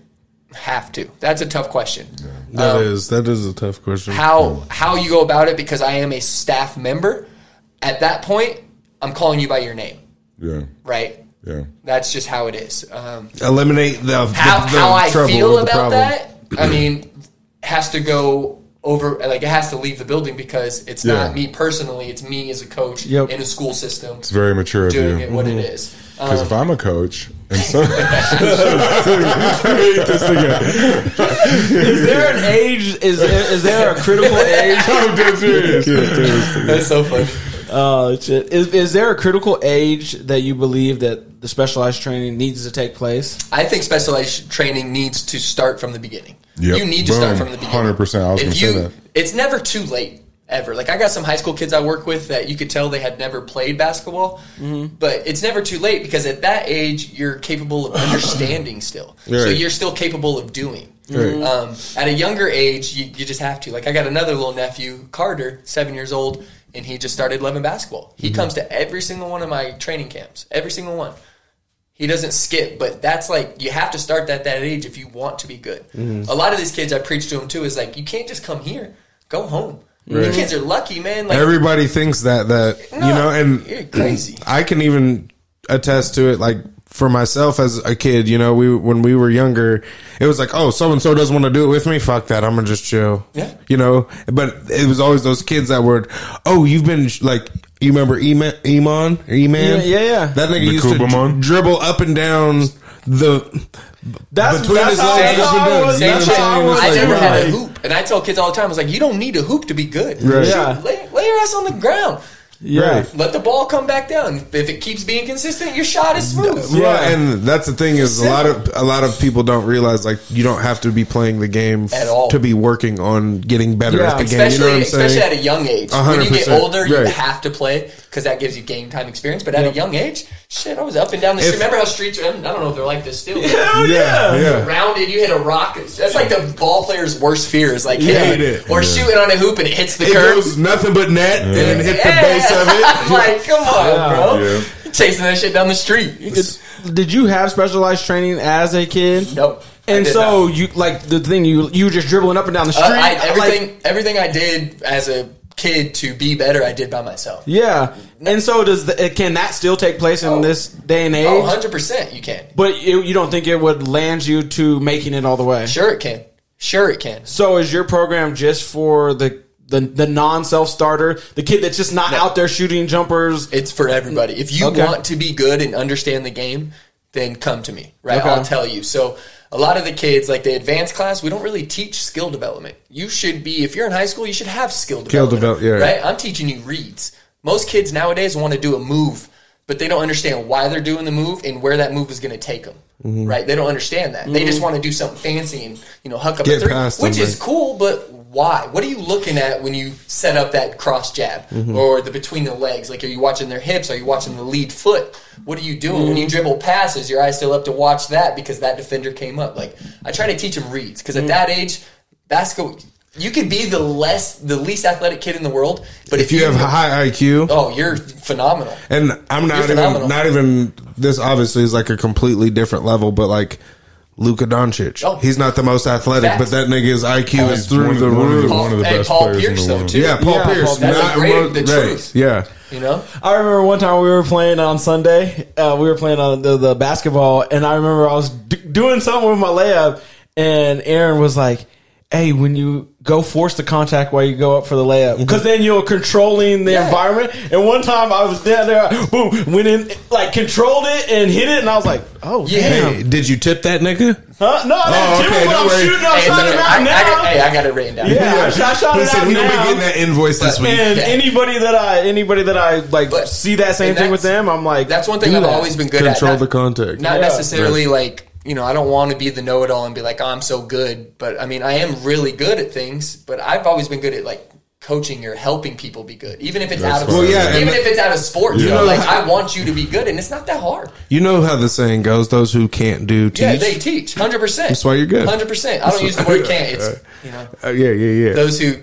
have to. That's a tough question. That Um, is that is a tough question. how how you go about it because I am a staff member. At that point, I'm calling you by your name, Yeah, right? yeah. That's just how it is. Um, Eliminate the how the, the how I feel the about that, I mean, has to go over. Like it has to leave the building because it's Yeah. not me personally. It's me as a coach Yep. in a school system It's very mature of doing you. it what it is. Because Um, if I'm a coach and so, I hate this again. is there an age? Is is there a critical age? I'm dead serious. that's so funny. Oh shit! Is is there a critical age that you believe that the specialized training needs to take place? I think specialized training needs to start from the beginning. Yep. You need to start from the beginning. 100%. I was If gonna say you, that. It's never too late ever. Like I got some high school kids I work with that you could tell they had never played basketball, Mm-hmm. but it's never too late because at that age you're capable of understanding still. So you're still capable of doing. Right. Um, at a younger age, you, you just have to. Like I got another little nephew, Carter, seven years old, and he just started loving basketball. He comes to every single one of my training camps, every single one. He doesn't skip, but that's like you have to start at that age if you want to be good. A lot of these kids I preach to them too is like you can't just come here, go home. You kids are lucky, man. Like Everybody thinks that that you know, and you're crazy. I can even attest to it. Like for myself as a kid, you know, we when we were younger, it was like, oh, so and so doesn't want to do it with me. Fuck that, I'm gonna just chill. Yeah. you know. But it was always those kids that were, oh, you've been like. You remember Eman? Eman? Eman? Yeah, yeah, yeah. That nigga The used to Kubamon? dri- dribble up and down the That's Between that's his how, legs that's up and how I down. was. You know Same That's what shit. I'm how I saying? was. It's I like, never right. had a hoop, and I tell kids all the time, I was like, you don't need a hoop to be good. Right. Yeah. Lay, lay your ass on the ground. Yeah. Let the ball come back down. If it keeps being consistent, your shot is smooth. Yeah, and that's the thing is a lot of a lot of people don't realize like you don't have to be playing the game At all. to be working on getting better Yeah. at the game. You know especially what I'm especially saying? at a young age. A When you get 100%, older, you right. have to play. Because that gives you game time experience. But at a young age, shit, I was up and down the street. Remember how streets? Are, I don't know if they're like this still. Hell Yeah, yeah. yeah. Rounded, you hit a rock. That's like the ball player's worst fear is like Yeah, hitting it is. or shooting on a hoop and it hits the It curve. goes nothing but net and then hit the base of it. like, come on, bro. Yeah. Chasing that shit down the street. Did you have specialized training as a kid? Nope. And so not. you like the thing you you were just dribbling up and down the street. Uh, I, like- everything, everything I did as a kid to be better, I did by myself. yeah. And so does the, can that still take place in Oh. this day and oh, age? Oh, 100% you can. But you, you don't think it would land you to making it all the way? Sure it can. Sure it can. So is your program just for the the, the non self starter, the kid that's just not out there shooting jumpers? It's for everybody. If you Okay. want to be good and understand the game, then come to me, right? Okay. I'll tell you. So a lot of the kids, like the advanced class, we don't really teach skill development. You should be, if you're in high school, you should have skill Skill development. develop- yeah. Right? I'm teaching you reads. Most kids nowadays want to do a move, but they don't understand why they're doing the move and where that move is going to take them. Mm-hmm. Right? They don't understand that. They just want to do something fancy and you know huck up Get a three, past which them, is right. cool. But why? What are you looking at when you set up that cross jab Mm-hmm. or the between the legs? Like, are you watching their hips? Are you watching the lead foot? What are you doing when you Mm-hmm. dribble passes? Your eyes still up to watch that because that defender came up. Like, I try to teach them reads because at that age, basketball. You could be the less, the least athletic kid in the world, but If you have high IQ, oh, you're phenomenal. and I'm not You're even phenomenal. not even this obviously is like a completely different level, but like Luka Doncic, Oh. he's not the most athletic, Facts. but that nigga's IQ is through one of- the one of the- roof. one of the best Paul players in Pierce, the though, world. too. Yeah, Paul Yeah, Pierce. Paul- That's a not great- mo- the right, truth. Yeah, You know, I remember one time we were playing on Sunday. Uh, we were playing on the, the basketball, and I remember I was d- doing something with my layup, and Aaron was like, "Hey, when you go force the contact while you go up for the layup, mm-hmm. because then you're controlling the Yeah. environment." And one time I was down there, boom, went in, like controlled it and hit it, and I was like, "Oh Yeah. damn!" Hey, did you tip that nigga? Huh? No, I Oh, didn't okay, but no I'm worries. shooting. I'm hey, shooting look, it I, out I now. got, hey, I got it written down. Yeah, I shot, shot He it said out he gonna be now. getting that invoice this week. And Yeah. anybody that I anybody that I like But- see that same and thing with that's- them, I'm like, That's one thing I've that. always been good at Control at. the Not- contact. Not Yeah. necessarily like you know I don't want to be the know-it-all and be like oh, I'm so good, but I mean I am really good at things. But I've always been good at like coaching or helping people be good, even if it's That's out of. Well, yeah, even if it's out of sports. You You know, know like I want you to be good, and it's not that hard. You know how the saying goes: those who can't do teach. Yeah, they teach hundred percent. That's why you're good. Hundred percent. I don't use the word can't. It's you know Uh, yeah, yeah, yeah. those who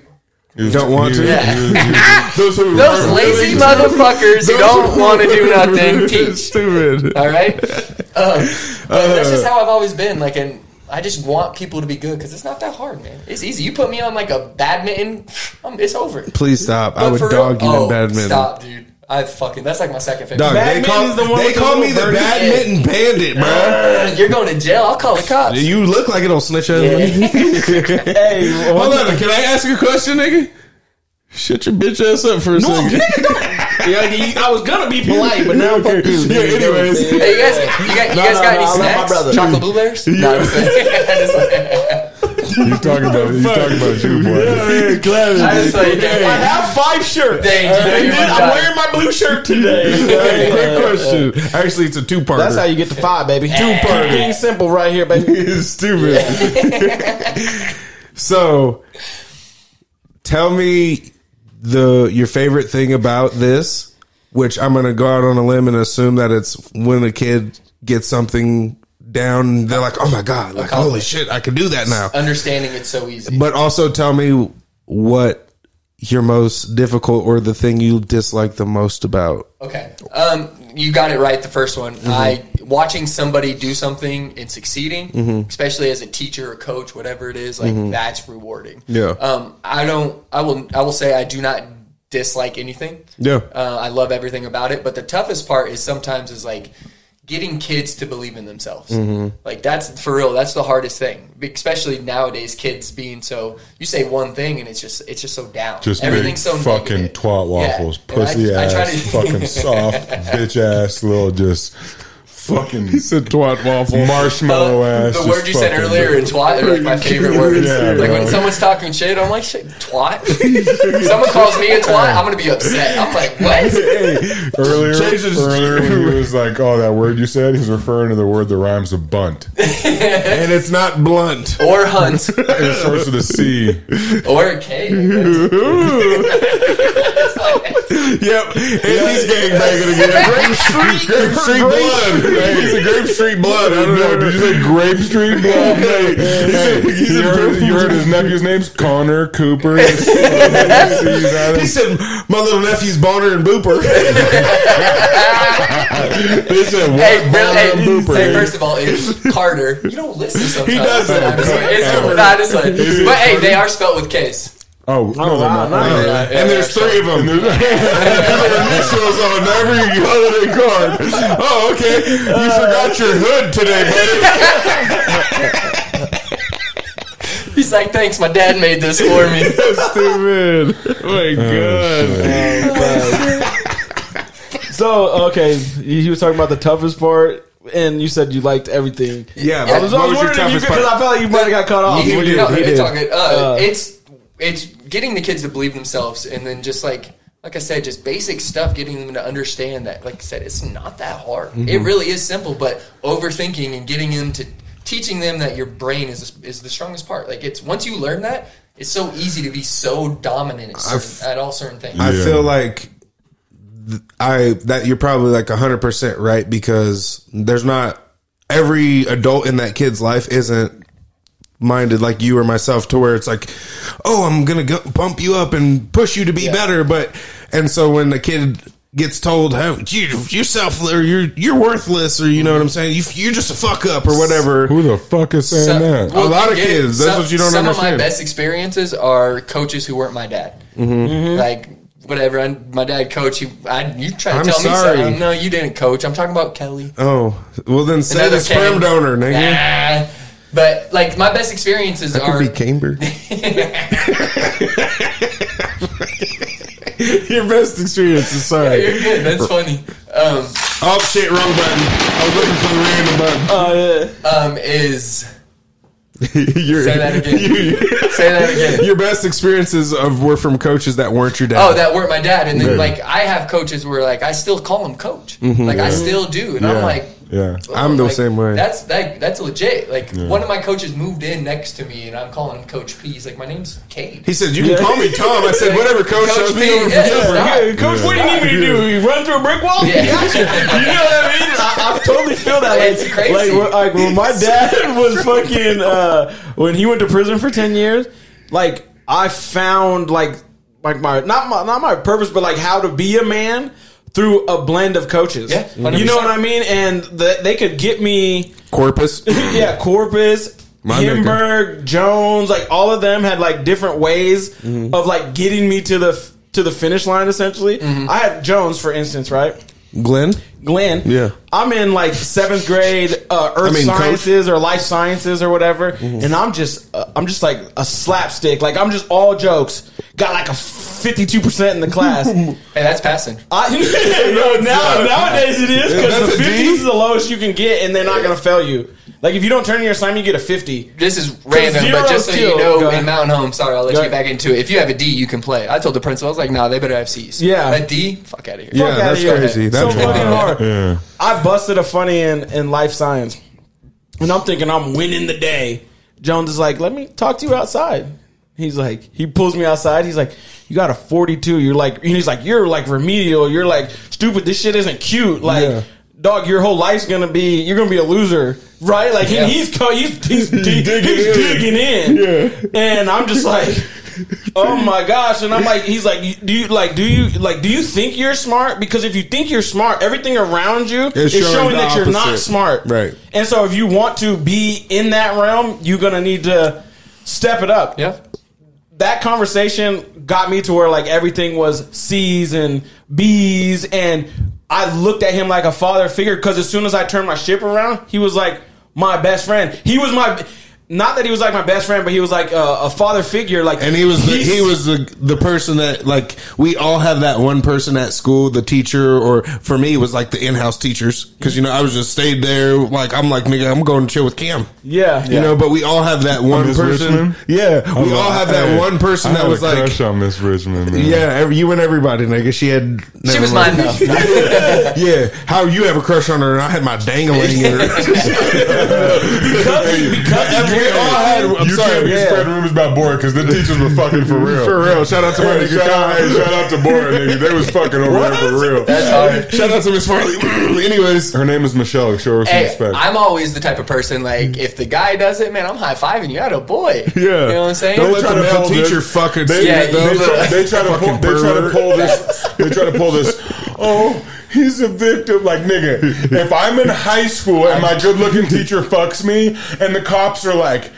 you don't want to. Yeah. those who those lazy motherfuckers who don't want to do nothing teach. Stupid. All right. Um, but that's just how I've always been. Like, and I just want people to be good because it's not that hard, man. It's easy. You put me on like a badminton, um, it's over. Please stop. I would for real- dog you oh, in badminton. Stop, dude. I fucking that's like my second favorite. Dog, they call, the one they with the call me the birdie. badminton bandit, bro. Uh, You're going to jail. I'll call the cops. You look like it'll snitch on me. Hey, Hold on, can I ask you a question, nigga? Shut your bitch ass up for a no, second. nigga, don't. Yeah, you- I was gonna be polite, but now fuck you. Yeah, anyways. Hey, you guys, you, got, you guys no, got no, any I love my snacks? brother. Chocolate blueberries? No, He's talking about he's talking about you, boy. I just like, I have five shirts. Dang, you know And you're then my I'm wearing my blue shirt today. Hey, quick question. Actually, it's a two-parter. That's how you get to five, baby. Two part. Being simple right here, baby. It's stupid. so, tell me the your favorite thing about this, which I'm going to go out on a limb and assume that it's when a kid gets something down, they're like, "Oh my god, like holy shit, I can do that now." understanding it's so easy. But also tell me what your most difficult or the thing you dislike the most about. Okay. Um, you got it right the first one. Mm-hmm. I watching somebody do something and succeeding, Mm-hmm. especially as a teacher or coach, whatever it is, like that's rewarding. Yeah. Um, I don't. I will. I will say I do not dislike anything. Yeah. Uh, I love everything about it. But the toughest part is sometimes is like getting kids to believe in themselves. Mm-hmm. Like that's for real. That's the hardest thing, especially nowadays. Kids being so you say one thing and it's just it's just so down. Just Everything's so fucking negative. twat waffles, Yeah. I- pussy I ass, try to- fucking soft, bitch ass, little just fucking He said twat waffle. marshmallow ass. the word you said earlier in twat are like my favorite words. Yeah, like when someone's talking shit, I'm like, shit, twat. Someone calls me a twat, I'm gonna be upset. I'm like, what? Earlier, Change his- earlier when he was like, "Oh, that word you said," he's referring to the word that rhymes with bunt. and it's not blunt. Or hunt. And it starts with a C. Or a K. I guess. Yep. And he's gangbanging again. Grape Street. Grape Street blood. Hey, he's a Grape Street blood. I don't No, know. did you say Grape Street Blood? Hey, hey, you, heard, you heard his nephew's name's Connor Cooper. He said, "My little nephew's Boner and Booper." He said, what? Hey, real, hey, Boner Booper, hey, eh? first of all, it's Carter. You don't listen sometimes. He does but that. It's, it's, not, it's like, but hey, they are spelled with K's. Oh, no, they're wow, not. nice. Yeah, and there's three of them. and their initials on every holiday card. Oh, okay. You forgot your hood today, buddy. He's like, thanks, my dad made this for me. That's stupid. Oh my god. So okay, he he was talking about the toughest part, and you said you liked everything. Yeah. I was, I what was was your wondering if you because I felt like you might have got cut off. He- he did, no, he it's did. all good. Uh, Uh, it's it's getting the kids to believe themselves, and then just like like I said, just basic stuff, getting them to understand that. Like I said, it's not that hard. Mm-hmm. It really is simple, but overthinking and getting them to teaching them that your brain is is the strongest part. Like it's once you learn that, it's so easy to be so dominant at, certain, at all certain things. I Yeah. feel like I that you're probably like 100% right because there's not every adult in that kid's life isn't minded like you or myself to where it's like oh I'm going to go bump you up and push you to be better but and so when the kid gets told hey, you you're self or you're you're worthless or you know what I'm saying you, you're just a fuck up or whatever Who the fuck is saying So- that? well, A lot of get it. kids, that's Some- what you don't some of understand. my best experiences are coaches who weren't my dad. Mm-hmm. Like whatever, I, my dad coach. You, I, you try to I'm tell me sorry. something. No, you didn't coach. I'm talking about Kelly. oh well then say Another the sperm donor nigga Ah, but like my best experiences that are could be Camber your best experiences sorry You're good. That's funny. Um, Oh shit! Wrong button. I was looking for the random button. Oh yeah. um, is Your- say that again. you- say that again. Your best experiences of were from coaches that weren't your dad. Oh, that weren't my dad. And then, Yeah. like, I have coaches where, like, I still call them coach. Like, I still do. And I'm like, Yeah. oh, I'm the like, same way. That's that, that's legit. Like, one of my coaches moved in next to me, and I'm calling him Coach P. He's like, my name's Cade. He said, "You can call me Tom." I said, "Whatever, coach. Coach P, over for yeah, Gilbert." stop. Coach, what do you need me to do? You run through a brick wall? Yeah. Gotcha. You know what I mean? I, I totally feel that. Like, It's crazy. Like, when- like when my dad was fucking uh, when he went to prison for ten years. Like I found like like my not my not my purpose, but like how to be a man through a blend of coaches. Yeah, you know what I mean? And the, they could get me. Corpus. yeah, Corpus, My nigga. Himberg, Jones, like all of them had like different ways Mm-hmm. of like getting me to the to the finish line. Essentially, Mm-hmm. I had Jones for instance, right? Glenn. Glenn, Yeah. I'm in like seventh grade uh, earth I mean, coach. sciences or life sciences or whatever, Mm-hmm. and I'm just uh, I'm just like a slapstick, like I'm just all jokes. Got like a 52 percent in the class. Hey, that's passing. I, no, now, nowadays it is because That's the 50s is the lowest you can get, and they're not going to fail you. Like if you don't turn in your assignment, you get a 50. This is random, zero but just so kill. you know, in. Mountain Home, sorry, I'll let Go you get back into it. If you have a D, you can play. I told the principal, I was like, nah, they better have C's. Yeah. A D? Fuck out of here. Yeah, outta that's here. crazy. so That's fucking wild. hard. Yeah. I busted a funny in, in life science. And I'm thinking I'm winning the day. Jones is like, let me talk to you outside. He's like, he pulls me outside. He's like, you got a 42. You're like, and he's like, you're like remedial. You're like stupid. This shit isn't cute. Like, Yeah. Dog, your whole life's gonna be, you're gonna be a loser, right? Like, Yeah. and he's co- he's he's, dig- he's digging in. Yeah. And I'm just like, oh my gosh! And I'm like, he's like, do you like, do you like, do you think you're smart? Because if you think you're smart, everything around you It's is showing showing that you're not smart, Right. And so, if you want to be in that realm, you're gonna need to step it up. Yeah. That conversation got me to where like everything was C's and B's, and I looked at him like a father figure because as soon as I turned my ship around, he was like my best friend. He was my not that he was like my best friend, but he was like a, a father figure. Like, And he was the, he was the the person that like we all have that one person at school, the teacher, or for me it was like the in house teachers because you know I was just stayed there like I'm like nigga I'm going to chill with Cam, yeah, you know. But we all have that one Miss person. Richmond? Yeah, we all have that Hey, one person I that had was a like crush on Miss Richmond. Man. yeah, every, you and everybody, nigga. She had She was mine though. yeah, how you have a crush on her and I had my dangling in her. because, because we all had. I'm you sorry, can't be yeah. spreading rumors about Bora because the teachers were fucking for real. For real. Shout out to my Hey, nigga shout, out, hey, shout out to Bora, nigga. They was fucking over there for real. That's hard. Shout out to Miss Farley. Anyways, Her name is Michelle. Show her some Hey, respect. I'm always the type of person like if the guy does it, man, I'm high fiving you. At a boy. Yeah. you know what I'm saying. Don't let the male teacher fucking They, Yeah, they, you- try, they try to pull. They try to pull this. They try to pull this. Oh, he's a victim. Like nigga, if I'm in high school and my good-looking teacher fucks me, and the cops are like,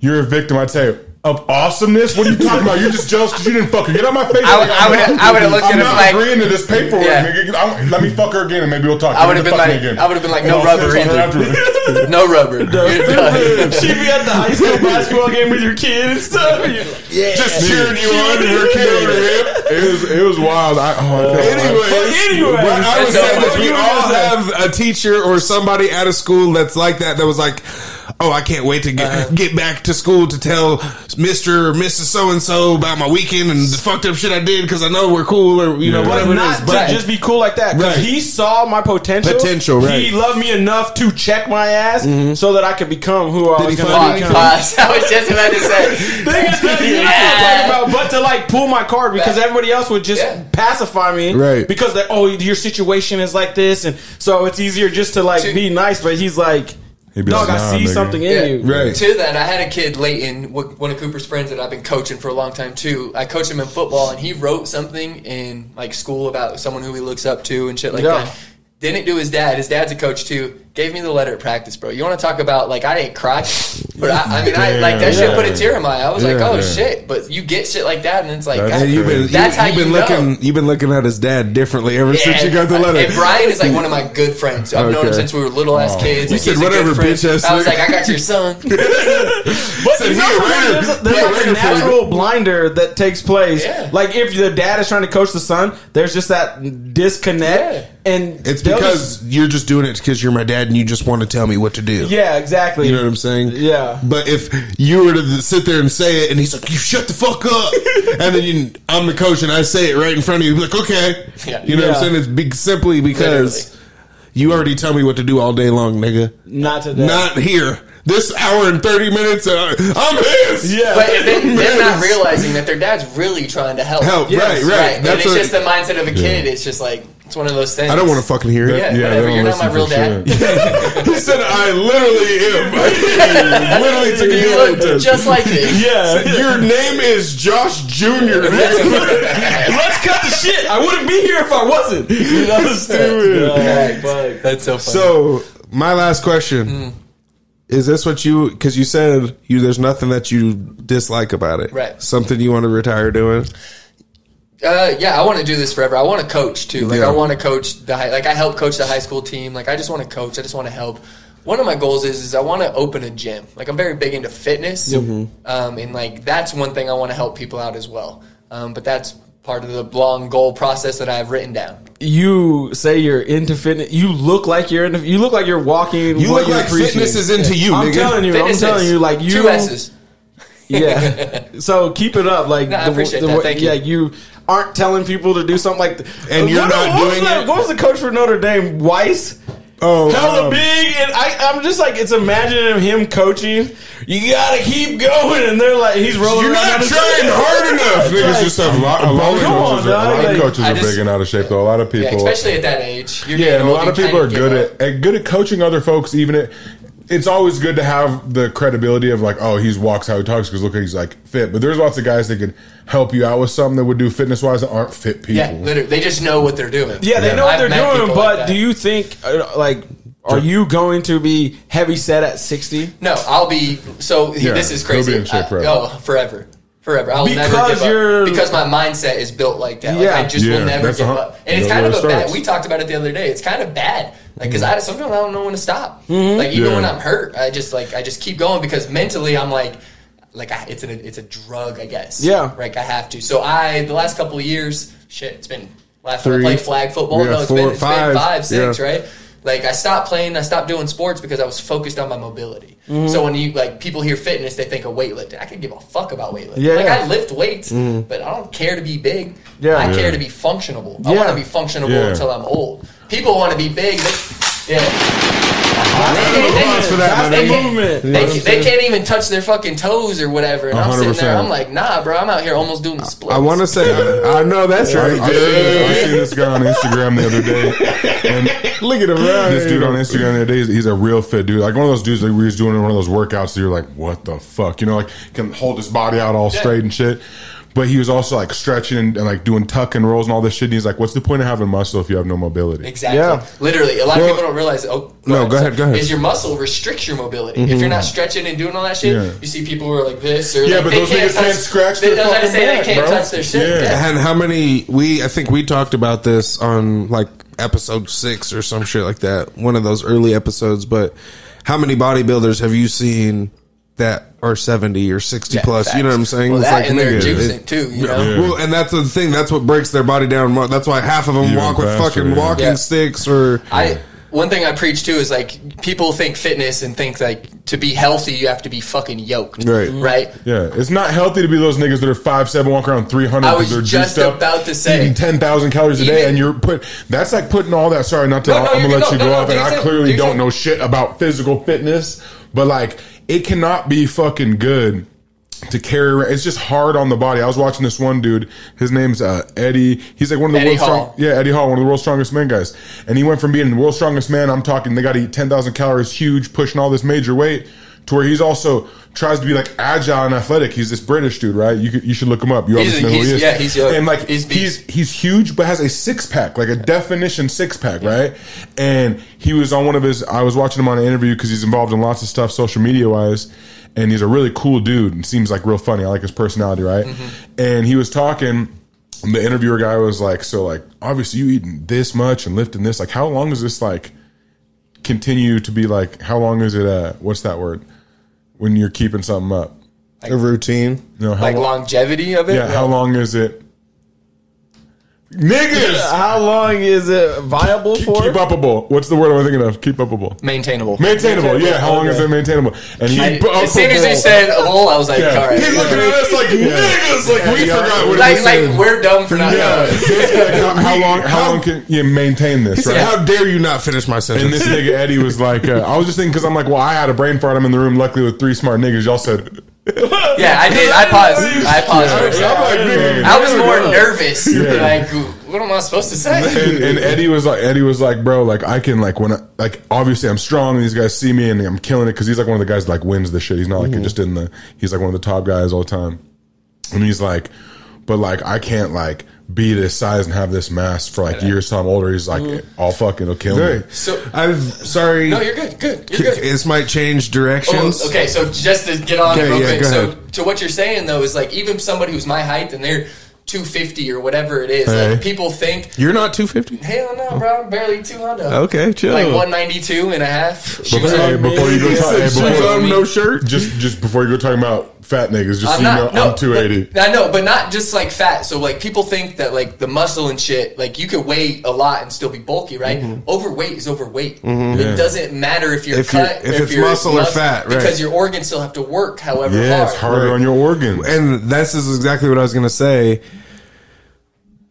"You're a victim," I'd say. Of awesomeness? What are you talking about? You're just jealous because you didn't fuck her. Get out my face! I would- I would- I would've looked at I'm him not like- agreeing to this paperwork, Yeah. let me fuck her again, and maybe we'll talk. I would have been like. I would have been like, no oh, I'll rubber snitch on her either. no rubber. You're done. she be at the high school basketball game with your kid and stuff. Yeah. just cheering you on. Cheering Her kid over the hip. It was it was wild. I, oh, I felt Anyways, anyway, I was That's saying so is we all have a teacher or somebody at a school that's like that. That was like, oh, I can't wait to get uh-huh. get back to school to tell Mister or Mrs. So and So about my weekend and the fucked up shit I did because I know we're cool or you know Yeah. But whatever it not is. to But just be cool like that. Because Right. he saw my potential. Potential, right. He loved me enough to check my ass mm-hmm. so that I could become who I Did was he going to become. Pause. I was just about to say. Thing that you know what talking about, but to like pull my card because everybody else would just Yeah. pacify me, Right. Because they, oh, your situation is like this, and so it's easier just to like To- be nice. But he's like, He'd be dog, like, I see nigga." something in Yeah. you, Right. To that, I had a kid, Leighton, wh- one of Cooper's friends that I've been coaching for a long time too. I coached him in football, and he wrote something in like school about someone who he looks up to and shit like Yeah. that. Didn't do his dad. His dad's a coach too. Gave me the letter at practice, bro. You want to talk about like I didn't cry, but I, I mean, I like that shit put a tear in my eye. I was like, oh Yeah. shit! But you get shit like that, and it's like, That's God, you've been, that's you, how you've you been know. looking. You've been looking at his dad differently ever since you and, got the letter. and Brian is like one of my good friends. I've known him since we were little ass kids. You Like, said he's a good whatever, bitch-ass I was like, I got your son. But you know, a writer. there's, a, there's like a writer natural blinder that takes place. Like if the dad is trying to coach the son, there's just that disconnect, and it's because you're just doing it because you're my dad and you just want to tell me what to do. yeah, exactly. You know what I'm saying? Yeah. But if you were to sit there and say it, and he's like, "You shut the fuck up," and then you, I'm the coach and I say it right in front of you, you'd be like, "Okay," Yeah. you know what I'm saying? It's be- simply because you already tell me what to do all day long, nigga. Not today. Not here. This hour and thirty minutes, uh, I'm his. yeah. But then they're not realizing that their dad's really trying to help. Help, Yes, right, right. Right. And That's it's what, just the mindset of a kid. It's just like it's one of those things. I don't want to fucking hear it. Yeah, Yeah, whatever. they You're don't my real dad. shit. He said, "I literally am." literally took a look test. just like it. yeah. Your name is Josh Junior. Let's cut the shit. I wouldn't be here if I wasn't. You know, stupid. That's so funny. So my last question hmm. is: This what you? Because you said you there's nothing that you dislike about it, Right. Something you want to retire doing. Uh, yeah, I want to do this forever. I want to coach too. Like Yeah. I want to coach the high, like I help coach the high school team. Like I just want to coach. I just want to help. One of my goals is is I want to open a gym. Like I'm very big into fitness, um, and like that's one thing I want to help people out as well. Um, but that's part of the long goal process that I have written down. You say you're into fitness. You look like you're into. You look like you're walking. You look like fitness is into you, I'm nigga. telling you. Fitness I'm telling you. Like you. two S's. Yeah. so keep it up. Like No, I appreciate that. way- Thank you. yeah, you aren't telling people to do something like. And you're What- not what was doing the- it? What was the coach for Notre Dame? Weis. Oh, Hella um, big, and I, I'm just like it's imagining him coaching. You gotta keep going, and they're like he's rolling. You're around not trying hard enough. Niggas just have a lot, a lot of Come on, coaches. Are, a dog. lot of coaches I are just- big and out of shape. Though a lot of Yeah, people, especially at that age. You're yeah, and a lot of people are good at, at good at coaching other folks. Even it, it's always good to have the credibility of like, oh, he's walks how he talks because look, at he's like fit. But there's lots of guys that could help you out with something that would do fitness wise that aren't fit people. Yeah, literally, they just know what they're doing. Yeah, they know what I've they're met doing, people but like that. do you think uh, like are you going to be heavy set at 60? No, I'll be. So Yeah, this is he'll crazy. be in shape I- forever. oh, forever, forever. I'll never Because give you're- because my mindset is built like that. Yeah. like I just Yeah, will never that's give a- up. And it's that's kind of where a it bad. starts. We talked about it the other day. It's kind of bad Like, because I mm-hmm. sometimes I don't know when to stop. Mm-hmm. Like even Yeah. when I'm hurt, I just like I just keep going because mentally I'm like, like I, it's a it's a drug, I guess. Yeah. Like I have to. So I the last couple of years, shit, it's been last time I played flag football. Yeah, no, it's four, been it's five. been five, six, Yeah. right? Like I stopped playing, I stopped doing sports because I was focused on my mobility. Mm-hmm. So when you like people hear fitness, they think of weightlifting. I could give a fuck about weightlifting. Yeah, like yeah. I lift weights, mm-hmm. but I don't care to be big. Yeah. I Yeah. care to be functionable. I want to be functionable Yeah. until I'm old. People want to be big. They, yeah. applause for that, they, can't- movement. they, they can't even touch their fucking toes or whatever. And I'm sitting there, I'm like, nah, bro, I'm out here almost doing the splits. I want to say, I, I know that's I, right. I, seen, I seen this guy on Instagram the other day, and Look at him, right? this dude on Instagram the other day, he's, he's a real fit dude, like one of those dudes that where he's doing one of those workouts. That you're like, what the fuck, you know, like can hold his body out all straight and shit. But he was also like stretching and, and like doing tuck and rolls and all this shit. And he's like, what's the point of having muscle if you have no mobility? Exactly. Yeah. Literally, a lot Well- of people don't realize. Oh, No, go ahead, go ahead. Is your muscle restricts your mobility? If mm-hmm. you're not stretching and doing all that shit, Yeah. you see people who are like this or Yeah, like, but they those can't niggas can't scratch They, their I fucking say back, they can't bro. touch their shit. Yeah. Yeah. And how many we? I think we talked about this on like episode six or some shit like that. One of those early episodes. But how many bodybuilders have you seen that are seventy or sixty Yeah, plus? You know what I'm saying? Well, It's that and they're nigga, juicing it- too. You know. Yeah. Well, and that's the thing. That's what breaks their body down. That's why half of them Even walk with fucking yeah. walking Yeah. sticks or. I one thing I preach too is like people think fitness and think like to be healthy you have to be fucking yoked. Right. Right. Yeah, it's not healthy to be those niggas that are five seven, walk around three hundred. I was they're just juiced up, about to say. eating ten thousand calories a day, and you're put. That's like putting all that. Sorry, not to. No, no, I'm gonna let no, you no, go no, off, and I clearly don't know shit about physical fitness, but like it cannot be fucking good to carry. around. It's just hard on the body. I was watching this one dude. His name's uh, Eddie. He's like one of the Eddie world's Hall. strong. Yeah, Eddie Hall, one of the world's strongest men guys. And he went from being the world's strongest man. I'm talking. They got to eat ten thousand calories, huge, pushing all this major weight, to where he's also tries to be like agile and athletic. He's this British dude, right? You could, you should look him up. You obviously know who he is. yeah, he's young. and like He's he's he's huge, but has a six pack, like a definition six pack, right? And he was on one of his. I was watching him on an interview because he's involved in lots of stuff, social media wise, and he's a really cool dude and seems like real funny. I like his personality, right? And he was talking. and The interviewer guy was like, "So, like, obviously, you eating this much and lifting this. Like, how long is this like continue to be like? How long is it? Uh, what's that word? When you're keeping something up? a routine. You know, how Like lo- longevity of it. yeah, how long is it? Niggas, How long is it viable for? keep upable. What's the word I'm thinking of? Keep upable. Maintainable. Maintainable. Yeah, how long is it maintainable? And he I- as soon as he said a bowl, I was like, Yeah. all right. He's looking at us like niggas. Like we Yeah. forgot what like, he like said. we're dumb for not Yeah. knowing. Like, how, how long? How long can you maintain this? Right? "How dare you not finish my sentence? And this nigga Eddie was like, uh, I was just thinking because I'm like, well, I had a brain fart. I'm in the room, luckily with three smart niggas. Y'all said, Yeah, I did. I paused. I paused for a I'm second. like, nigga, I was you more know. nervous. Yeah. Like, what am I supposed to say? and, and Eddie was like, Eddie was like, bro, like I can like when I, like obviously I'm strong and these guys see me and I'm killing it because he's like one of the guys that like wins the shit. He's not like mm-hmm. just in the. He's like one of the top guys all the time, and he's like, but like I can't like be this size and have this mass for like years till I'm older. He's like, mm-hmm. all fucking will kill me. Right. So- I'm sorry. No, you're good. Good. You're good. This might change Oh, directions. okay, so just to get on Okay, real yeah, quick. go So ahead. to what you're saying though is like even somebody who's my height and they're 250 or whatever it is, Hey. like people think, You're not 250. hell no, bro, I'm barely 200. Okay, chill. Like 192 and a half. Shoes Before, hey, on. before you go talk, hey, before, on, no shirt. just just before you go talking about fat niggas, just I'm you not. know, no, I'm 280. but- I know, but not just like fat. So like people think that like the muscle and shit, like you could weigh a lot and still be bulky, right? Mm-hmm. Overweight is overweight. Mm-hmm. It doesn't matter if you're If you're- cut, if it's you're muscle or fat, right. because your organs still have to work. However yeah, hard. it's harder Right. on your organs. and this is exactly what I was going to say.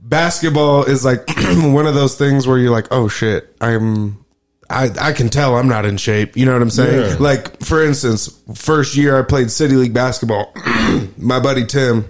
Basketball is like one of those things where you're like, oh shit, I'm, I, I can tell I'm not in shape. You know what I'm saying? Yeah. Like, for instance, first year I played City League basketball, my buddy Tim,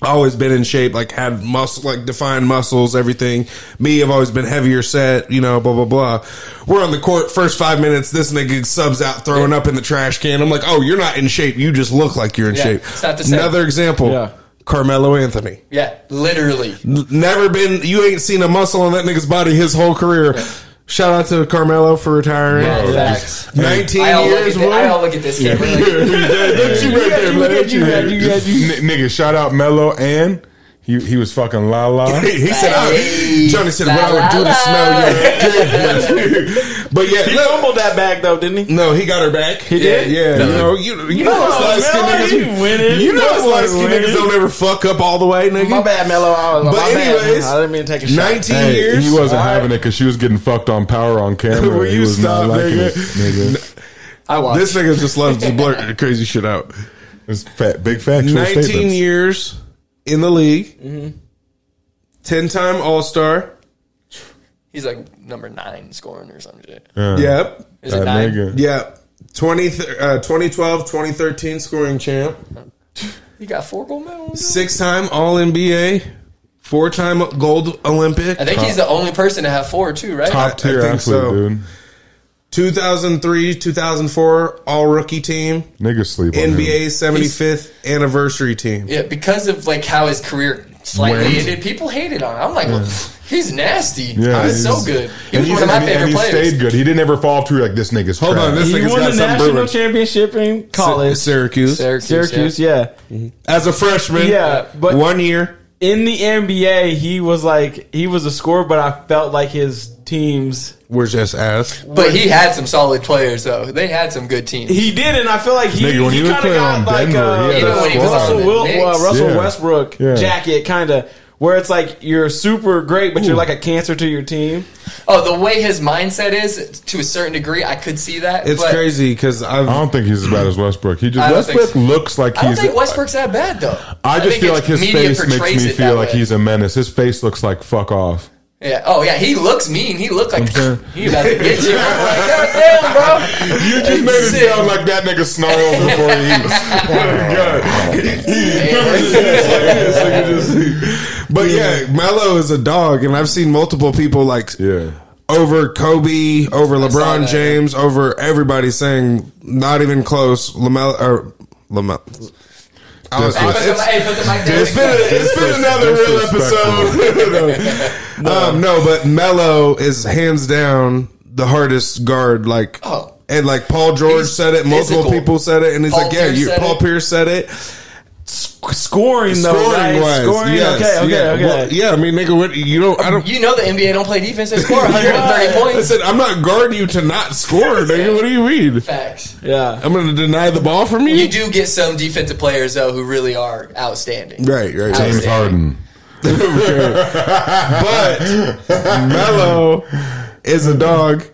always been in shape, like had muscle, like defined muscles, everything. Me, I've always been heavier set, you know, blah, blah, blah. We're on the court, first five minutes, this nigga subs out, throwing up in the trash can. I'm like, oh, you're not in shape. You just look like you're in Yeah, shape. it's not the same. Another example, Yeah. Carmelo Anthony. Yeah, literally. N- Never been, you ain't seen a muscle on that nigga's body his whole career. Shout out to Carmelo for retiring. Facts. 19 I all, look years, at thi- I all boy. look at this camera. Like, Look you right there, man. you got you, got you. Nigga, shout out Melo and He he was fucking la la. he said, I, Johnny said, what I would do la. to smell your But yeah, He look, fumbled that bag though, didn't he? no, he got her back. He did? Yeah, you know, you, you know, No, us light skinned Melo, niggas, he winning. you know, us Melo light skinned winning. niggas don't ever fuck up all the way, nigga. My bad, Melo. I was, But my bad. anyways, I didn't mean to take a shot. 19 Hey, years. he wasn't All right. having it because she was getting fucked on power on camera. Will you was stop, not liking nigga? it, nigga. I watched. This nigga just loves to blurt crazy shit out. It's fat, big factual 19 statements. years in the league, Mm-hmm. 10 time All Star. He's like number nine scoring or some shit. Yeah. Yep. Is it nine? nigga. Yeah. 20, th- uh, 2012, 2013 scoring champ. He got four gold medals. Six time All NBA. Four time gold Olympic. I think he's the only person to have four too, right? Top tier I think athlete, so. dude. 2003, 2004 All Rookie Team. Niggas sleep on him. NBA 75th anniversary team. Yeah, because of like how his career slightly Went. ended, people hated on him. I'm like, well, he's nasty. Yeah, he's, so good. He And was one of my he- favorite and he players. stayed good. He didn't ever fall through like this nigga's Hold trash. on, this He nigga's won got the something national brewing. championship in college. Syracuse. Syracuse, Syracuse, yeah. As a freshman. Yeah, but- one year. In the NBA, he was like he was a scorer, but I felt like his teams. We're just ass. But he had some solid players though. They had some good teams. He did, and I feel like he, Nigga, he he kind of got like Denver, uh, he had a when he was Russell, the Wil- Knicks. uh, Russell Yeah. Westbrook Yeah. jacket, kind of where it's like you're super great, but you're like a cancer to your team. oh, the way his mindset is, to a certain degree, I could see that. It's but crazy because I've. Don't think he's as bad as Westbrook. He just I don't Westbrook so. looks like he's. I don't think Westbrook's that bad though. I just feel like his face makes me feel like way. he's a menace. His face looks like fuck off. Yeah. Oh yeah, he looks mean. He looked like saying- he about to get you. Like, damn, bro. You just made it sound like that nigga snarls before he eats. Oh But yeah, Melo is a dog, and I've seen multiple people like Yeah. over Kobe, over saw LeBron that. James, over everybody saying not even close. Lamelo or Lamelo. Was, Hey, it's, hey, put the mic down. it's been it's been another real episode. um, no, but Melo is hands down the hardest guard. Like, Oh. and like Paul George He's said it, multiple physical. people said it, and he's Paul like, yeah, Pierce you, Paul it. Pierce said it. Scoring though, Scoring right? wise, Scoring, yes, okay, okay, yeah. okay. Well, yeah, I mean, nigga, what you don't, I don't. You know the NBA don't play defense. They score 130 I points. said, I'm not guarding you to not score, nigga. What do you mean? Facts. yeah. I'm going to deny the ball from you? You do get some defensive players though who really are outstanding. Right, right, right. James Harden. But Melo is a dog.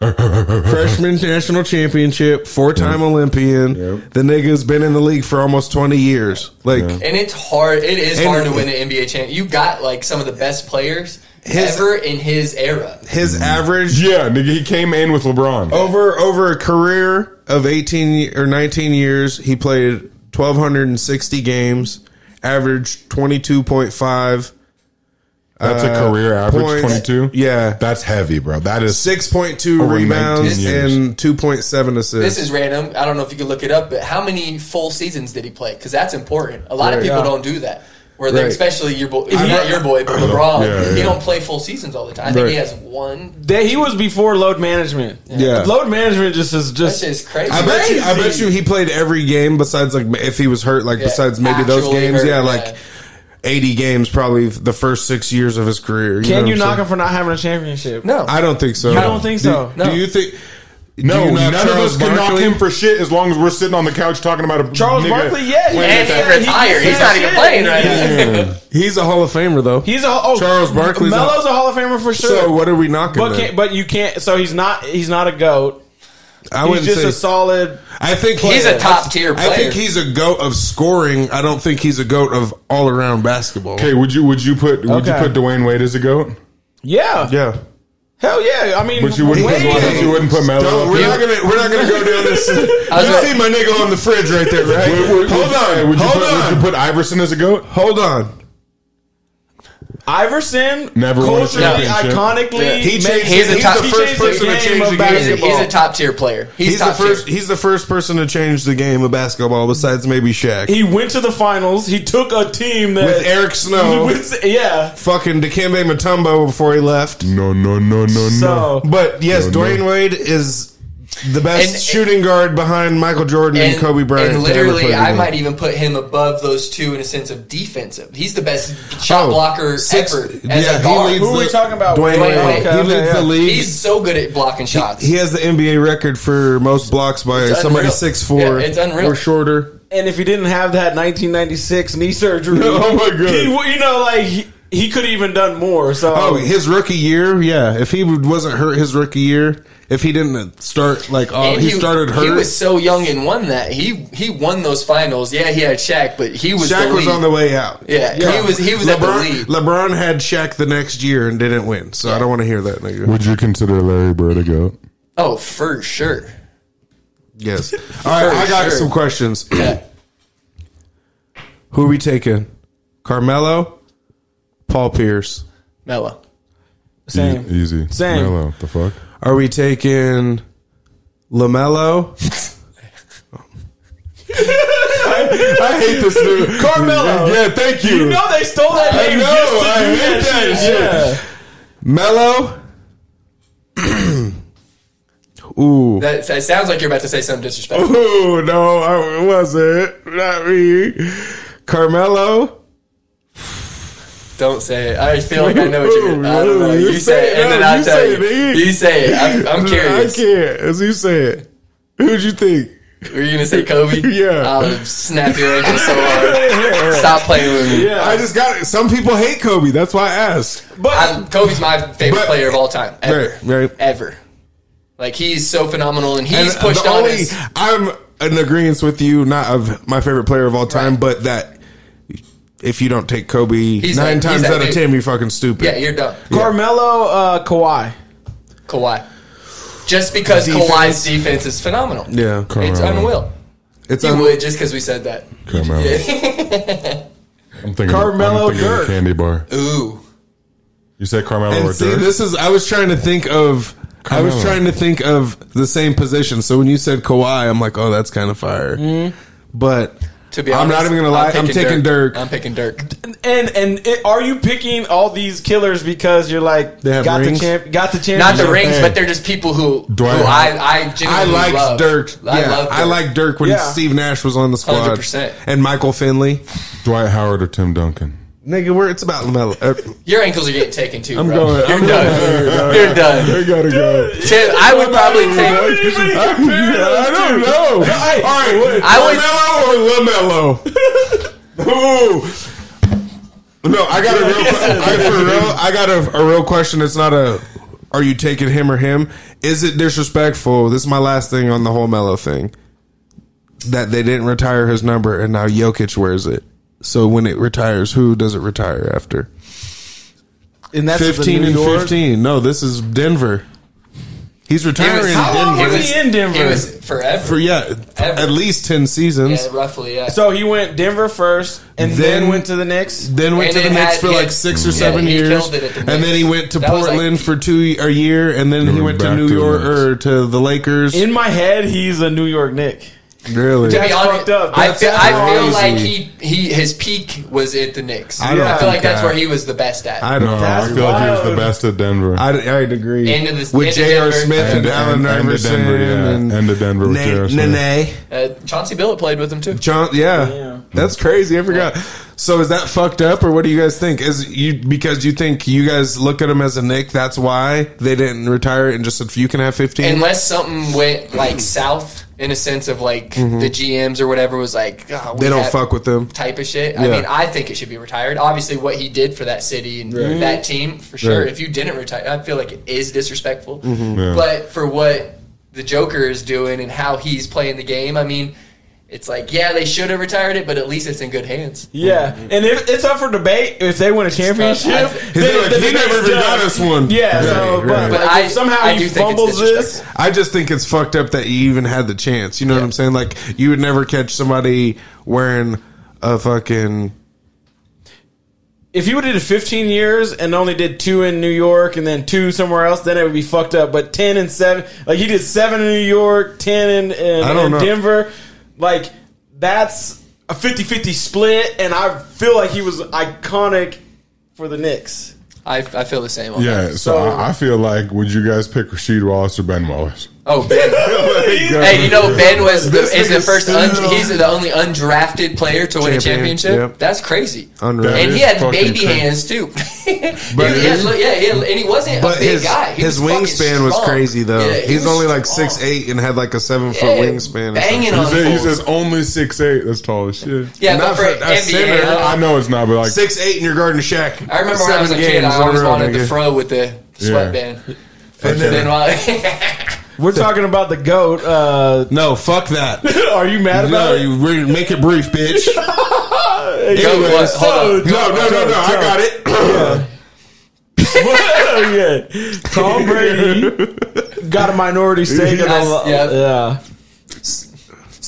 Freshman national championship, four time Olympian. Yep. The nigga's been in the league for almost 20 years. Like, And it's hard. It is And- hard to win an NBA champ. You got like some of the best players His- ever in his era. his mm-hmm. average Yeah, nigga, he came in with LeBron. over over a career of 18 or 19 years, he played 1260 games, averaged 22.5 That's a uh, career average, points. 22? Yeah. That's heavy, bro. That is 6.2 Over rebounds 19 years. and 2.7 assists. This is random. I don't know if you can look it up, but how many full seasons did he play? Because that's important. A lot of Right. people Yeah. don't do that. Where they, Right. especially your boy, he- not your boy, but LeBron, Yeah, he yeah. don't play full seasons all the time. I think he Right. has one. That he was before load management. Yeah. load management just is That's just is crazy. I bet you. I bet you he played every game besides like if he was hurt. Like Yeah, besides maybe those actually games. hurt, yeah, yeah. Like eighty games probably the first six years of his career. Can know you what I'm knock saying? him for not having a championship? no. I don't think so. You don't think so? Do, No. do you think? No, do you none knock of Charles us can knock Barkley? him for shit as long as we're sitting on the couch talking about a Charles nigga Barkley, yeah, he- playing and with he retired. he- He's not even playing right now. He's a Hall of Famer though. He's a oh, Charles Barkley's a- Melo's a, Hall of Famer for sure. so what are we knocking? but then? can't, but you can't. So he's not. He's not a goat. I He's wouldn't just say. a solid. I think He's a top tier. I think he's a goat of scoring. I don't think he's a goat of all around basketball. Okay, would you would you put would you put Dwyane Wade as a goat? Yeah, Yeah. hell yeah. I mean, But you wouldn't put, Wade- but you wouldn't put Melo. Don't, we're not gonna we're not gonna go down this. You was gonna- see my nigga on the fridge right there, right? Would- would- hold on, Would you, hold put, on, would you put Iverson as a goat? hold on. Iverson Never won culturally, championship. iconically, Yeah. He made- changed. He's a he's top- the first changed the person to change of the He's, game. basketball. he's a top tier player. He's, He's the first. Tier. He's the first person to change the game of basketball, besides maybe Shaq. He went to the finals. He took a team that With Eric Snow. With- yeah. Fucking Dikembe Mutombo before he left. No, no, no, no, no. So But yes, No, no. Dwyane Wade is the best And- shooting guard behind Michael Jordan and, Kobe Bryant. And to ever play literally, I game. might even put him above those two in a sense of defensive. He's the best shot Oh, blocker six- ever as yeah, a he guard. leads Who are we talking about? Dwyane Wade. Okay, He okay, leads yeah. the league. He's so good at blocking shots. He has the NBA record for most blocks by It's somebody six four Yeah, it's unreal. or shorter. And if he didn't have that 1996 knee surgery, Oh my God. he, you know, like he, he could have even done more. So Oh, his rookie year, yeah. If he wasn't hurt his rookie year, if he didn't start like oh, And he, started hurt. He was so young and won that. He he won those finals. Yeah, he had Shaq, but he was Shaq the was lead. on the way out. Yeah, he was he was at the LeBron, lead. LeBron had Shaq the next year and didn't win, so I don't want to hear that nigga. Would you consider Larry Bird a goat? Oh, for sure. Yes. All right, I got sure. some questions. Yeah. Who are we taking? Carmelo, Paul Pierce. Melo. same. E- easy. Same. Melo, the fuck? Are we taking Lamelo? I hate this dude. Carmelo. Yeah, thank you. You know they stole that I name know, just to I do hate that, that shit. shit. Melo. Ooh. That, that sounds like you're about to say something disrespectful. Ooh, no, I wasn't. Not me. Carmelo. Don't say it. I feel like I know what you're. I don't know. You You say it, and then I'll you tell say you. it. You say it. I'm, I'm curious. I can't. As you say it. Who'd you think? Were you gonna say Kobe? Yeah. I'll snap your ankle so hard. Stop playing with me. Yeah. I just got it. Some people hate Kobe. That's why I asked. But I'm, Kobe's my favorite But- player of all time. Ever. Right, right. Ever. Like he's so phenomenal, and he's And uh, pushed on only-. I'm in agreement with you, not of my favorite player of all time, Right. but that if you don't take Kobe He's nine that- times out of ten, you're fucking stupid. Yeah, you're done. Carmelo, uh, Kawhi. Kawhi. Just because Defense. Kawhi's defense is phenomenal. yeah. It's Carmelo. unreal. It's You un- would just because we said that. Carmelo. Yeah. I'm thinking Carmelo I'm thinking of Dirk. candy bar. Ooh. You said Carmelo or And see, Dirk? this is. I was trying to think of. I was trying to think of the same position. So when you said Kawhi, I'm like, oh, that's kind of fire. But To be I'm not even gonna lie. I'm, taking Dirk. I'm picking Dirk. And and it, are you picking all these killers because you're like They have got rings? the champ, got the champ, Not the rings, Hey. but they're just people who, who I, Howard. I I genuinely liked love. Dirk. I yeah, love Dirk. I like Dirk when Yeah. Steve Nash was on the squad, 100%. and Michael Finley. Dwight Howard or Tim Duncan? Nigga, where it's about Lamelo. Uh, Your ankles are getting taken too. I'm bro. going. You're I'm done. going. You're done. I gotta go. Tim, I would probably take. I don't know. All right, I would- Carmelo or Lamelo? Ooh. No, I got a real. I, for real, I got a, a real question. It's not a. Are you taking him or him? Is it disrespectful? This is my last thing on the whole Melo thing. That they didn't retire his number and now Jokic wears it. So when it retires, who does it retire after? and that's fifteen and York? fifteen. No, this is Denver. He's He retiring was, in How long Denver. was he in Denver? He was forever. for yeah, Ever. at least 10 seasons. yeah, roughly. Yeah. So he went Denver first, and then, Then- went to the Knicks. Then went And to the it Knicks had- for like had- six or yeah, seven years, killed it at the and then he went to That was like- Portland for two a year, and then he went to New York Knicks. or to the Lakers. In my head, he's a New York Knick. Really, to be That's honest, fucked up. I That's feel, I feel like he, he his peak was at the Knicks. I don't I feel like that's that. where he was the best at. I don't. No, know. I feel like he was the best at Denver. I'd, I'd agree Into the- with into J.R. Smith and, And- Allen and- and to Iverson Denver, yeah. and, And to Denver with J.R. Smith. Nene. Uh, Chauncey Billup played with him too. John, yeah. Yeah. that's crazy. I forgot. So is that fucked up, or what do you guys think? Is you because you think you guys look at him as a Knick? That's why they didn't retire it and just said you can have fifteen. Unless something went like south in a sense of like the GMs or whatever was like "Oh, Mm-hmm. they don't fuck with them. type of shit. I mean, I think it should be retired. Obviously, what he did for that city and that team, for sure. Right. If you didn't retire, I feel like it is disrespectful. Mm-hmm. Yeah. But for what the Joker is doing and how he's playing the game, I mean, it's like, yeah, they should have retired it, but at least it's in good hands. Yeah, mm-hmm. and if it's up for debate if they win a championship. I- He's like, he never even got us one. Yeah, Right, so right. but, But like, I- somehow I he do think it's fumbles this. I just think it's fucked up that you even had the chance. You know what I'm saying? Like you would never catch somebody wearing a fucking. If he would have did 15 years and only did two in New York and then two somewhere else, then it would be fucked up. But 10 and seven, like he did seven in New York, 10 in, in, I don't in know. Denver, like that's a 50-50 split, and I feel like he was iconic for the Knicks. I, I feel the same. On Yeah, that. so, So- I, I feel like would you guys pick Rasheed Wallace or Ben Wallace? Oh, Ben. hey, you know Ben was the, is the first un, he's the only undrafted player to win a championship. yep. That's crazy. Unreal. And he had baby crazy. hands too. But He had- yeah, he had- and he wasn't But a big his guy. He his was fucking wingspan was crazy though. Yeah, he He's was only like strong. six eight and had like a seven foot Yeah, wingspan. banging on He said, he says only six eight. That's tall as shit. Yeah, Not but for for a NBA, center. uh, I know it's not, but like six eight in your garden shack. I remember when I was a kid, I always in wanted the nigga. fro with the sweatband. And Then then- while- We're talking about the goat. Uh, no, fuck that. are you mad about no, it? you re- make it brief, bitch. Anyways, what? Hold on. no, no, no, no. I got it. Oh yeah. Tom Brady got a minority stake in the Yes, yeah.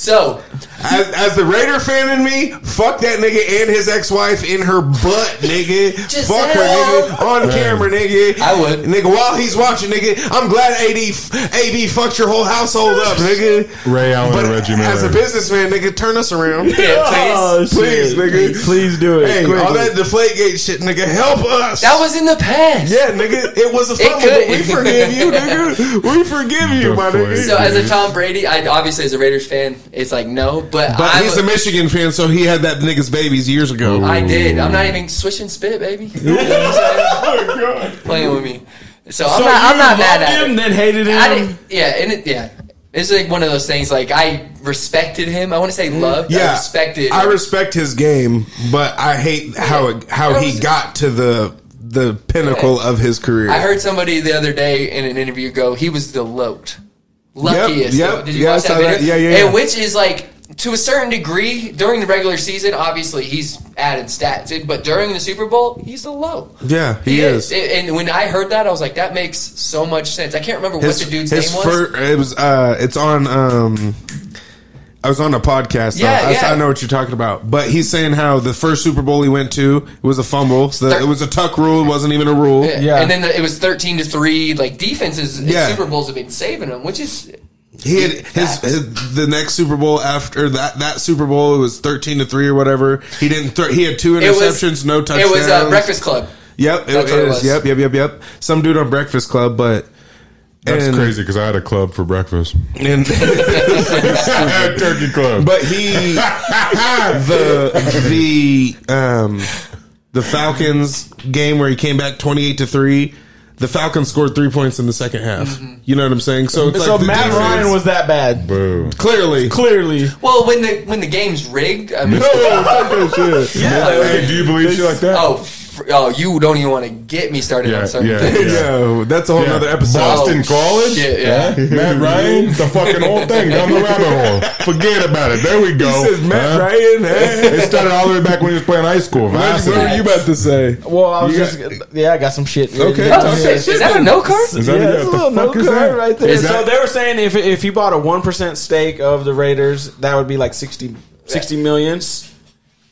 So, As, as the Raider fan in me, fuck that nigga and his ex wife in her butt, nigga. Fuck her, nigga. On camera, nigga. I would. Nigga, while he's watching, nigga, I'm glad AD, AB fucked your whole household up, nigga. Ray Allen But and Reggie as a businessman, nigga, turn us around. yeah, please. Oh, Please, shit. nigga. Please do it. Hey, quickly. all that Deflategate shit, nigga, help us. That was in the past. yeah, nigga, it was a It fumble, but we forgive you, nigga. We forgive you, my nigga. So as a Tom Brady, I obviously as a Raiders fan, it's like no, but, But I'm he's a Michigan fan, so he had that nigga's babies years ago. I did. I'm not even swishing spit, baby. You know what I'm saying? Oh, Playing with me. So I'm So not. I'm not mad at him, him. then hated him. I didn't, yeah, and it, yeah, it's like one of those things. Like I respected him. I want to say mm. loved. I yeah, respected. I respect his game, but I hate how it, how That he got to the the pinnacle of his career. I heard somebody the other day in an interview go, he was the loat. Luckiest. yep. Did you Yeah, watch that that. video? Yeah, yeah, And which is like, to a certain degree, during the regular season, obviously he's added stats. But during the Super Bowl, he's the low. yeah, he, is. And when I heard that, I was like, that makes so much sense. I can't remember His, what the dude's name was. fir- it was uh, it's on. Um, I was on a podcast. Yeah, I, yeah. I know what you're talking about. But he's saying how the first Super Bowl he went to it was a fumble. So Thir- it was a tuck rule. It wasn't even a rule. Yeah. Yeah. And then the, it was 13 to 3. Like, defenses in Yeah. Super Bowls have been saving them, which is. He had his, his the next Super Bowl after that that Super Bowl it was thirteen to three or whatever. He didn't. Th- he had two It was, interceptions, no touchdowns. It was uh, Breakfast Club. Yep, it, That's it what it is. was. Yep, yep, yep, yep. Some dude on Breakfast Club, but That's and- crazy because I had a club for breakfast. And Turkey club. but he the the um the Falcons game where he came back twenty eight to three. The Falcons scored three points in the second half. Mm-hmm. You know what I'm saying? So it's so like Matt defense- Ryan was that bad. Boo. clearly Clearly. Well, when the when the game's rigged, I mean. Hey, do you believe shit like that? Oh, fr- oh, you don't even want to get me started Yeah, on certain yeah, things. yeah. Yo, that's a whole Yeah. nother episode. Oh, Boston Oh, College? shit, yeah. Matt Ryan? The fucking whole thing down the rabbit hole. Forget about it. There we go. He says Matt Huh? Ryan. It started all the way back when he was playing high school. What Varsity. were you about to say? Well, I was You just yeah, I got some shit. Okay, Yeah, talk yeah. that Is that a no card? Is that yeah, what it's a the little fuck no card right there. Is so that- they were saying if if you bought a one percent stake of the Raiders, that would be like 60, 60 million.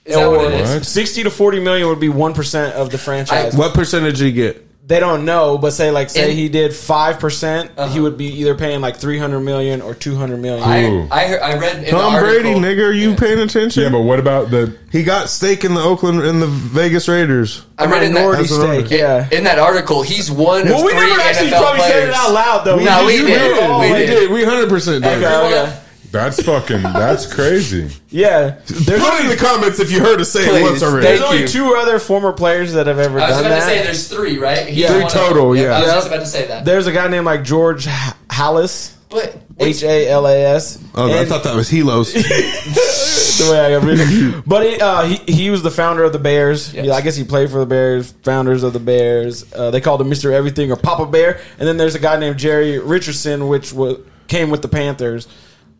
Is that what it is? What? Sixty to forty million would be one percent of the franchise. What percentage did you get? they don't know, but say like say In- he did five percent, Uh-huh. he would be either paying like three hundred million or two hundred million. Ooh. I I, heard, I read in Tom the article, Brady, nigga, are you paying attention? Yeah, but what about the. he got stake in the Oakland in the Vegas Raiders. I read in that, minority That's what I'm- stake. Yeah. in that article, he's one Well, of we three never actually NFL probably players. said it out loud though. No, just- we did. We we did. did. We hundred percent did. Okay, okay. That's fucking. That's crazy. Yeah. There's Put it in the comments if you heard us say it Please. once already. There's Thank only you. two other former players that have ever I was done about that. to say there's three, right? He's Yeah. Three one of total, yeah. I was just about to say that. There's a guy named like George H- Halas, But H A L A S. Oh, I thought that was Helos. the way I got written. But he, uh, he he was the founder of the Bears. Yes. Yeah, I guess he played for the Bears. Founders of the Bears. Uh, they called him Mister Everything or Papa Bear. And then there's a guy named Jerry Richardson, which was came with the Panthers.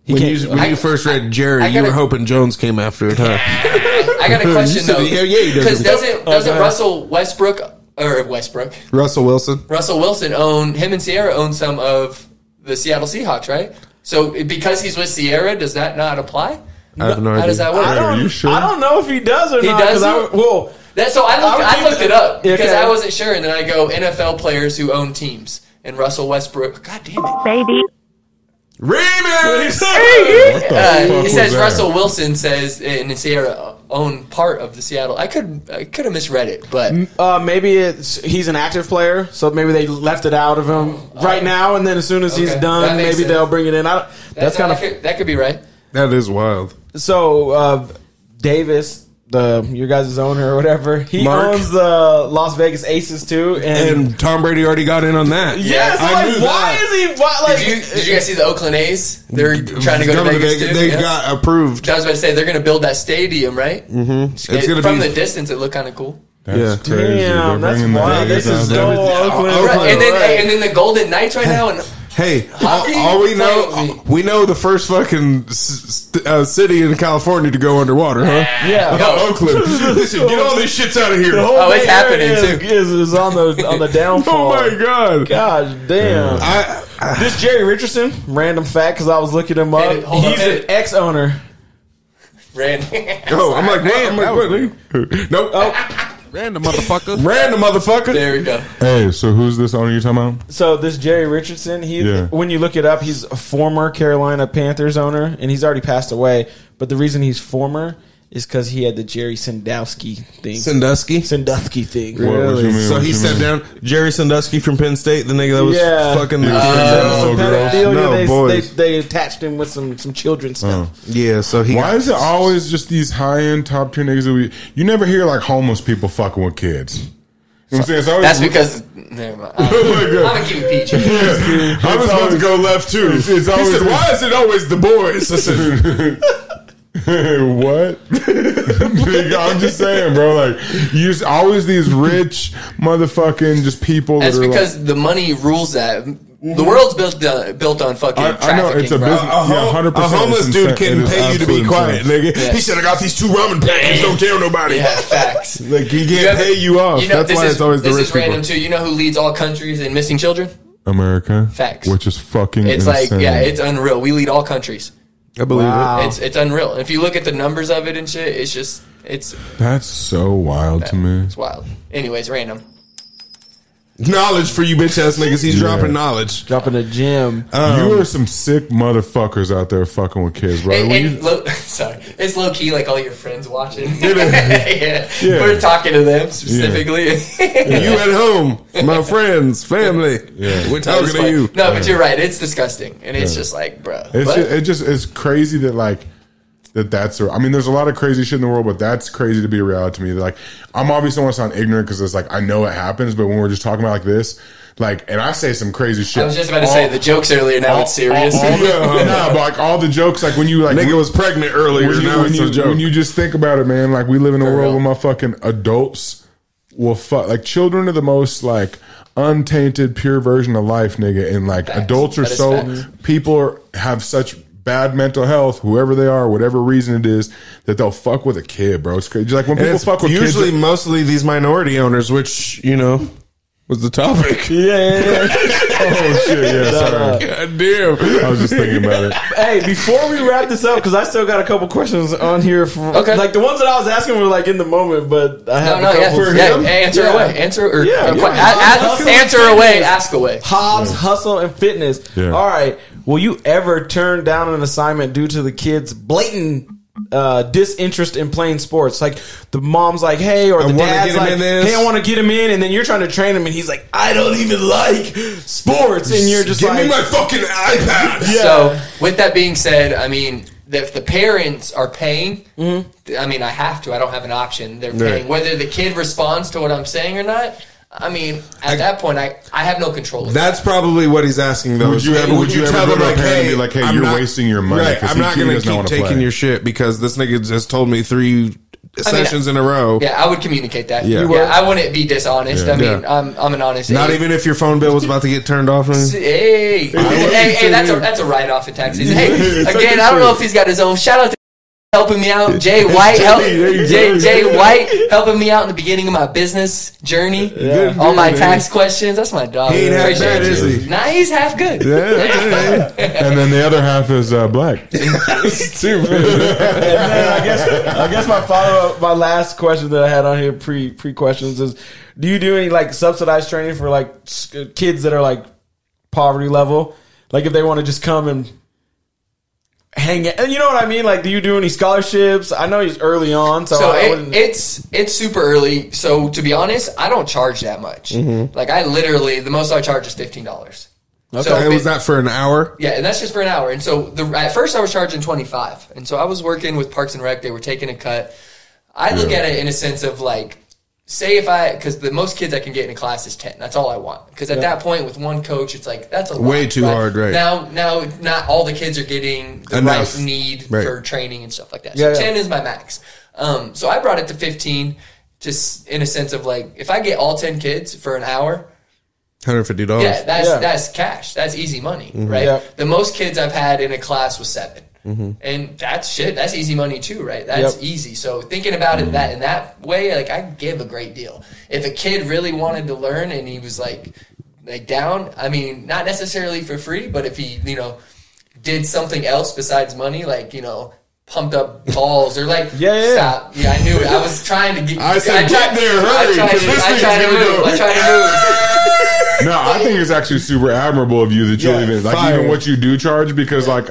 He when you, when I- you first read Jerry, I you gotta- were hoping Jones came after it, huh? I got a question though. yeah, yeah, he does. Because doesn't Oh, doesn't go. Russell Westbrook or Westbrook Russell Wilson. Russell Wilson own him and Ciara own some of the Seattle Seahawks, right? So because he's with Ciara, does that not apply? I have no How idea. does that work? I don't, Are you sure? I don't know if he does or He not. 'cause doesn't? I, well, That, so I I looked, would I, looked that- it up because Okay. I wasn't sure, and then I go NFL players who own teams, and Russell Westbrook. God damn it! baby. Remix. What the Uh, fuck he says that? Russell Wilson says and Ciara own part of the Seattle. I could I could have misread it, but Uh, maybe it's he's an active player, so maybe they left it out of him right now, and then as soon as he's done, maybe sense. they'll bring it in. I don't, that's, kind that of could, that could be right. That is wild. so. Uh, Davis, the your guys' owner or whatever, he Mark. owns the Las Vegas Aces too, and, And Tom Brady already got in on that. yeah, so I like, knew why that. is he? Why, like, Did you, did you guys see the Oakland A's? They're trying to go to Coming Vegas, too. They Yeah. got approved. I was about to say they're going to build that stadium, right? Mm-hmm. It's gonna from be- the distance, it looked kind of cool. That's Yeah. crazy. Damn, They're that's bringing the wild. This is so there. Oakland. Oh, Right, and then right. and then the Golden Knights right now, and Hey, all, all we know, me. we know the first fucking s- s- uh, city in California to go underwater, huh? yeah. Oh, Oakland. Listen, get all these shits out of here. Oh, it's happening, Area too. Is, is on the on the downfall. Oh my god. Gosh damn. I, I, This Jerry Richardson, random fact, because I was looking him up. It, He's up, an ex owner. Random. oh, I'm like, what? I'm like, what? nigga? Nope. Oh, Random motherfucker. random motherfucker. there we go. Hey, so who's this owner you're talking about? So this Jerry Richardson, he Yeah. when you look it up, he's a former Carolina Panthers owner, and he's already passed away. But the reason he's former is because he had the Jerry Sandusky thing, Sandusky. Sandusky thing. What- what you mean, So what he you stepped mean? down. Jerry Sandusky from Penn State, the nigga that was Yeah. fucking. There was some Oh, girls. pedophilia. No, they, boys. they they attached him with some some children stuff. yeah, so he. Why got- is it always just these high end top tier niggas that we? You never hear like homeless people fucking with kids. You know what I'm saying? It's always, That's because. Never mind. Uh, I'm, Oh my God. I'm gonna keep it PG. I was about to go left too. It's- it's he always- said, "Why is it always the boys?" I said, what? I'm just saying, bro. Like, you just always these rich motherfucking just people That's that are because the money rules that. The world's built uh, built on fucking like, I, I trafficking. know it's a bro. business. a, yeah, hundred a percent. homeless dude can pay you to be quiet, nigga. Yeah. He said, "I got these two ramen packets. Don't tell nobody." Yeah, facts. Like he can't ever- pay you off. You know, That's this why is, it's always the this is random people. too. You know who leads all countries in missing children? America, Facts. which is fucking. It's insane. like yeah, it's unreal. We lead all countries. I believe Wow. It's it's unreal. If you look at the numbers of it and shit, it's just it's that's so wild to me. it's wild. Anyways, random. It. Knowledge for you bitch ass niggas. He's dropping knowledge. Dropping the gym. you um, are some sick motherfuckers out there fucking with kids, bro. And, When and you- low, sorry, it's low key like all your friends watching. yeah. Yeah. we're talking to them specifically. You at home, my friends, family. Yeah. We're That talking was to funny. you. No, but you're right. It's disgusting, and it's just like, bro. It's but- just, it just it's crazy that like that that's a, I mean there's a lot of crazy shit in the world but that's crazy to be a reality to me like I'm obviously want to sound ignorant because it's like I know it happens but when we're just talking about like this like and I say some crazy shit I was just about to say the jokes earlier. Now it's serious. all, all the, nah, but like all the jokes like when you like Nigga was pregnant earlier. when you, now when, it's you, a joke. when you just think about it man like we live in a For world real. where fucking adults will fuck like children are the most like untainted pure version of life nigga and like Facts. adults are so facts. people are, have such bad mental health whoever they are whatever reason it is that they'll fuck with a kid bro it's crazy like when and people fuck with kids. usually kids mostly these minority owners, which you know was the topic. Yeah, yeah, yeah. oh shit yeah sorry God damn. I was just thinking about it hey, before we wrap this up, because I still got a couple questions on here. For, Okay. Like the ones that I was asking were like in the moment, but I have No, no, a couple yeah, for yeah, him. answer Yeah. away, answer or Yeah, or yeah. que- a- a- Hustle answer away, ask away. Hobbs, hustle, and fitness. Yeah. All right. Will you ever turn down an assignment due to the kid's blatant uh, disinterest in playing sports? Like the mom's like, "Hey," or the wanna dad's like, "Hey, I want to get him in," and then you're trying to train him, and he's like, "I don't even like sports," and you're just Give like, me my fucking iPad. So, with that being said, I mean, if the parents are paying, Mm-hmm. I mean, I have to. I don't have an option. They're paying. Whether the kid responds to what I'm saying or not, I mean, at that point, I, I have no control. Of That's probably what he's asking though. Would you ever- would you ever go to a parent and be like, hey, I'm you're not- wasting your money Right, 'cause I'm not going to does not keep wanna taking play. your shit because this nigga just told me three sessions in a row. Yeah, I would communicate that. Yeah. Yeah, I wouldn't be dishonest. Yeah. I mean, Yeah. I'm, I'm an honest. Not hey, even if your phone bill was about to get turned off. on? Hey, hey, hey, that's a that's a write off in taxes. Hey, again, I don't know if he's got his own. Shout out to helping me out, Jay White. Help, there you go. Jay, Jay White helping me out in the beginning of my business journey. All my tax questions. That's my dog. He ain't half bad, is he? Nah, he's half good. Yeah, and then the other half is uh, black And then I guess I guess my follow up, my last question that I had on here pre pre questions is: Do you do any like subsidized training for like kids that are like poverty level? Like if they want to just come and hang it. And you know what I mean? Like, do you do any scholarships? I know he's early on, so, So I it, it's it's super early. So to be honest, I don't charge that much. Mm-hmm. Like I literally, the most I charge is fifteen dollars. So And was that for an hour? Yeah, and that's just for an hour. And so the at first I was charging twenty five, and so I was working with Parks and Rec. They were taking a cut. I look at it in a sense of like, say if I because the most kids I can get in a class is ten. That's all I want. Because at that point with one coach, it's like that's a Way lot, too hard, right. Now, now not all the kids are getting the Enough. right need Right. for training and stuff like that. Yeah, so yeah. ten is my max. Um, so I brought it to fifteen, just in a sense of like if I get all ten kids for an hour. Hundred fifty dollars. Yeah, that's Yeah. that's cash. That's easy money, right? Yeah. The most kids I've had in a class was 7 and that's shit. That's easy money too, right? That's Yep. easy. So thinking about it that mm-hmm. in that way, like I give a great deal. If a kid really wanted to learn and he was like like down, I mean, not necessarily for free, but if he you know did something else besides money, like you know. Pumped up balls or like Yeah, yeah, yeah. stop yeah I knew it I was trying to get I said, tried- get there, I hurry, to, this I tried to move go. I tried to move No, I think it's actually super admirable of you that you'll Yeah, even like fire. even what you do charge because like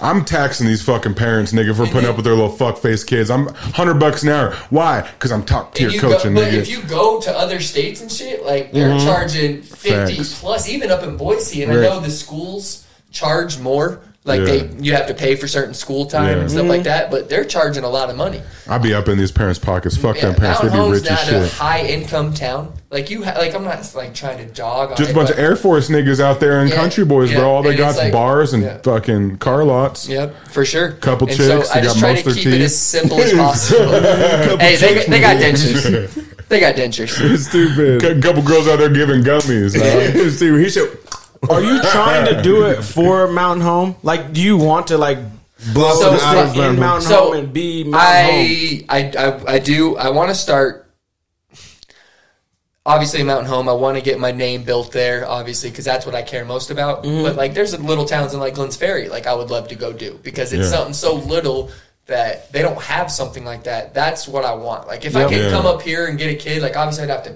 I'm taxing these fucking parents, nigga, for putting up with their little fuck face kids. I'm hundred bucks an hour. Why? Because I'm top tier coaching, go, but nigga. if you go to other states and shit, like they're Mm-hmm. charging fifty Facts. plus, even up in Boise. And Right. I know the schools charge more. Like Yeah. they, you have to pay for certain school time Yeah. and stuff like that. But they're charging a lot of money. I'd be up in these parents' pockets. Fuck Yeah, them parents. they'd be Home's rich as not a shit. high income town. Like you, ha- like I'm not like trying to jog. Just it, a bunch but- of Air Force niggas out there and Yeah, country boys, yeah, bro. All they and got is like- bars and yeah. fucking car lots. Yep, for sure. Couple and chicks, So they I just got try most to of their keep it teeth. as simple as possible. hey, they, they got dentures. They got dentures. Stupid. A couple girls out there giving gummies. dog. Stupid. He should Are you trying to do it for Mountain Home? Like, do you want to like blow So- it out so of in. Mountain So, Home and be Mountain Home? I, I, I, I do. I want to start. Obviously, Mountain Home. I want to get my name built there, obviously, because that's what I care most about. Mm-hmm. But like, there's little towns in like Glenns Ferry, like I would love to go do because it's Yeah. something so little that they don't have something like that. That's what I want. Like, if I Yep. could Yeah. come up here and get a kid, like obviously I'd have to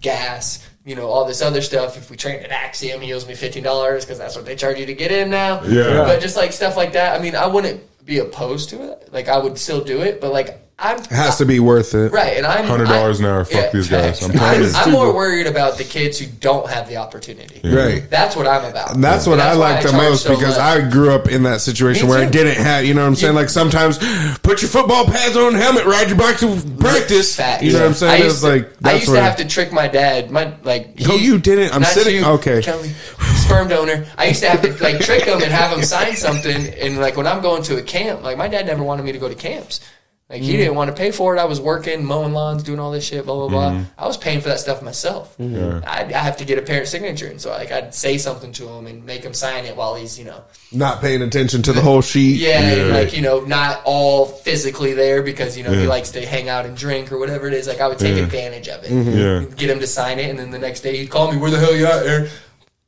gas. You know all this other stuff. If we train at Axiom, he owes me fifteen dollars because that's what they charge you to get in now. Yeah. But just like stuff like that. I mean, I wouldn't be opposed to it. Like I would still do it, but like I'm It has to be worth it. right. And I'm $100 an hour, fuck these guys. I'm I'm. I'm more worried about the kids who don't have the opportunity. Right. That's what I'm about. And that's what And I like the most so because much. I grew up in that situation where I didn't have, you know what I'm saying? Like sometimes put your football pads on, helmet, ride your bike to practice. Facts. You know what I'm saying? I used, to, like I used to have to trick my dad. My like. No, you didn't. I'm sitting- you, okay. Kelly, sperm donor. I used to have to like trick him and have him sign something. And like when I'm going to a camp, like my dad never wanted me to go to camps. Like he didn't want to pay for it. I was working, mowing lawns, doing all this shit, blah blah blah. Mm-hmm. I was paying for that stuff myself. I, I have to get a parent signature, and so like I'd say something to him and make him sign it while he's you know not paying attention to the whole sheet. yeah, and, Yeah. like you know, not all physically there because you know he likes to hang out and drink or whatever it is. Like I would take Yeah. advantage of it, mm-hmm. Yeah. get him to sign it, and then the next day he'd call me, "Where the hell you at, Aaron?"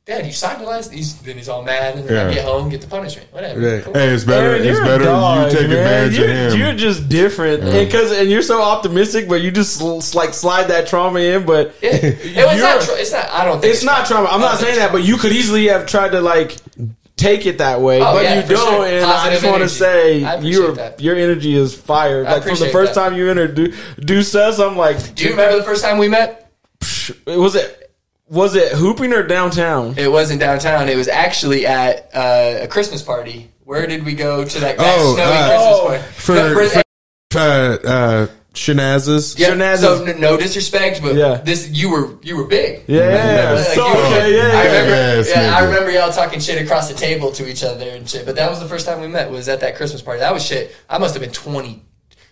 Dad, you signed it last. He's, then he's all mad, and then I Yeah. get home, get the punishment, whatever. Right. Cool. Hey, it's better. Aaron, it's you're a better dog, you take man. advantage you're, of him. You're just different, because and you're so optimistic, but you just sl- like slide that trauma in. But Yeah. It was You're- not. Tra- it's not. I don't. think it's not trauma. I'm not saying that, but you could easily have tried to like take it that way, Oh, but yeah, you for don't. sure. And I Positive just want to energy. say appreciate your that. your energy is fire. I Like from the appreciate first that. time you introduced us, I'm like, Do you remember the first time we met? It was it was it hooping or downtown? It wasn't downtown. It was actually at uh, a Christmas party. Where did we go to that, that Oh, snowy uh, Christmas oh, party? For, No, for- for uh, uh, shenazes. Yeah, Shenanigans. so n- no disrespect, but Yeah. this you were you were big. Yeah, yeah, yeah. Like, So, okay, yeah, I remember, Yes, yeah, I remember y'all talking shit across the table to each other and shit. But that was the first time we met. Was at that Christmas party. That was shit. I must have been twenty.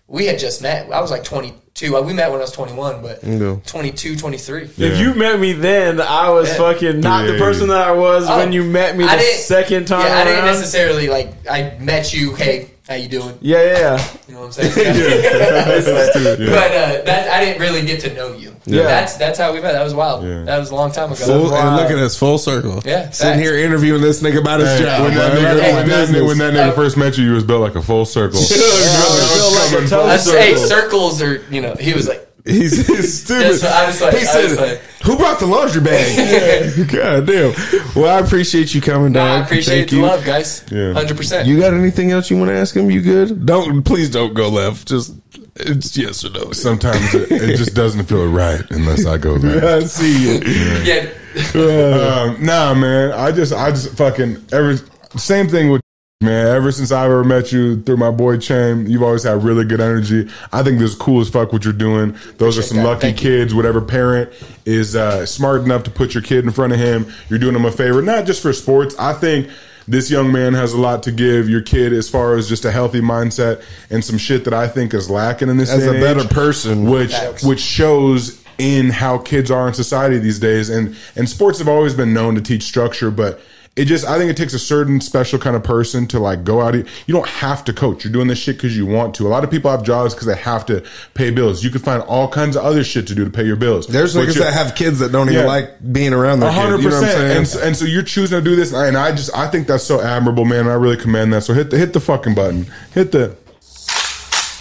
We had just met. I was like twenty two. Uh, we met when I was twenty one, but Yeah. 22, 23. Yeah. If you met me then, I was Yeah. fucking not the person that I was Oh, when you met me the I didn't- second time. Yeah, I didn't necessarily like. I met you. Hey, how you doing? Yeah, yeah, yeah. You know what I'm saying? But uh, that I didn't really get to know you. Yeah. that's that's how we met. That was wild. Yeah. That was a long time ago. Full, Wow. and look at us, full circle. Yeah, Sitting facts. here interviewing this nigga about his Hey, job. when, that nigga, That's when, that, when that nigga first met you, you was built like a full circle. Built like a toast circle. hey, circles are you know. He was like He's, he's stupid. That's what I was like- he I said, like- "Who brought the laundry bag?" God damn. Well, I appreciate you coming, Nah, dog. I appreciate Thank the you. love, guys. Yeah. Hundred percent. You got anything else you want to ask him? You good? Don't please don't go left. Just it's yes or no. Sometimes it, it just doesn't feel right unless I go there. I see you. Yeah. um, nah, man. I just, I just fucking every same thing with man. Ever since I've ever met you through my boy Chame, you've always had really good energy. I think this is cool as fuck what you're doing. Those are some that. lucky Thank you. kids. Whatever parent is uh, smart enough to put your kid in front of him, you're doing them a favor. Not just for sports. I think. This young man has a lot to give your kid as far as just a healthy mindset and some shit that I think is lacking in this As a and better person. which which shows in how kids are in society these days and and sports have always been known to teach structure but it just i think it takes a certain special kind of person to like go out you don't have to coach you're doing this shit because you want to a lot of people have jobs because they have to pay bills you can find all kinds of other shit to do to pay your bills There's But niggas that have kids that don't Yeah. even like being around their a kids. hundred You know what I'm percent, saying? and, so- and so you're choosing to do this, and I just I think that's so admirable, man. and I really commend that. So hit the hit the fucking button, hit the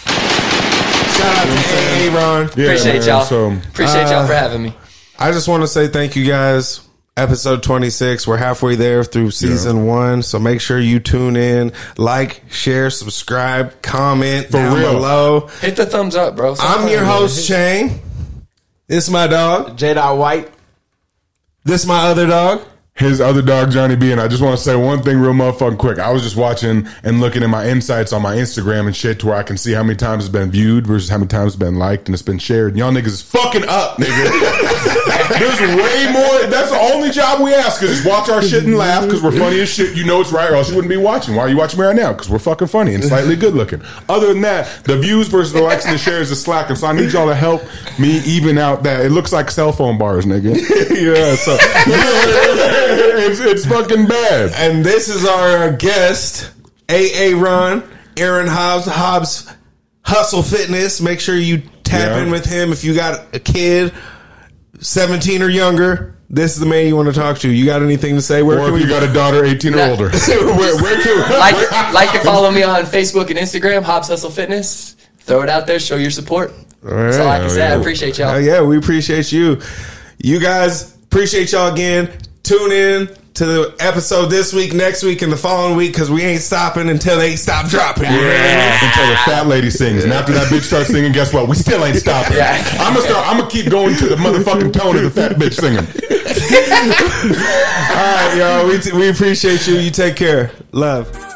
Shout out to AA Ron. yeah, Appreciate man, y'all. So Appreciate Uh, y'all for having me. I just want to say thank you guys. Episode 26. We're halfway there through season one. So make sure you tune in, like, share, subscribe, comment For down real. below. Hit the thumbs up, bro. I'm your host, Chame. This my dog. J. Dot White. This my other dog. His other dog Johnny B. And I just want to say one thing real motherfucking quick. I was just watching and looking at my insights on my Instagram and shit to where I can see how many times it's been viewed versus how many times it's been liked and it's been shared. And y'all niggas is fucking up, nigga. There's way more. That's the only job we ask is just watch our shit and laugh because we're funny as shit. You know it's right or else you wouldn't be watching. Why are you watching me right now? Because we're fucking funny and slightly good looking. Other than that, the views versus the likes and the shares is slacking. So I need y'all to help me even out that. It looks like cell phone bars, nigga. yeah, so it's, it's fucking bad. And this is our guest, AA Ron, Aaron Hobbs, Hobbs Hustle Fitness. Make sure you tap Yeah. in with him if you got a kid, 17 or younger. This is the man you want to talk to. You got anything to say? Where Or can if we you got a daughter 18 or Nah. older. where, where can Like, like to follow me on Facebook and Instagram, Hobbs Hustle Fitness. Throw it out there, show your support. That's all I can right. say. I appreciate y'all. Uh, yeah, we appreciate you. You guys appreciate y'all again. Tune in to the episode this week, next week, and the following week because we ain't stopping until they stop dropping. Yeah, until the fat lady sings, and after that bitch starts singing, guess what? We still ain't stopping. Yeah. I'm gonna start. I'm gonna keep going to the motherfucking tone of the fat bitch singing. All right, y'all. We, we appreciate you. You take care. Love.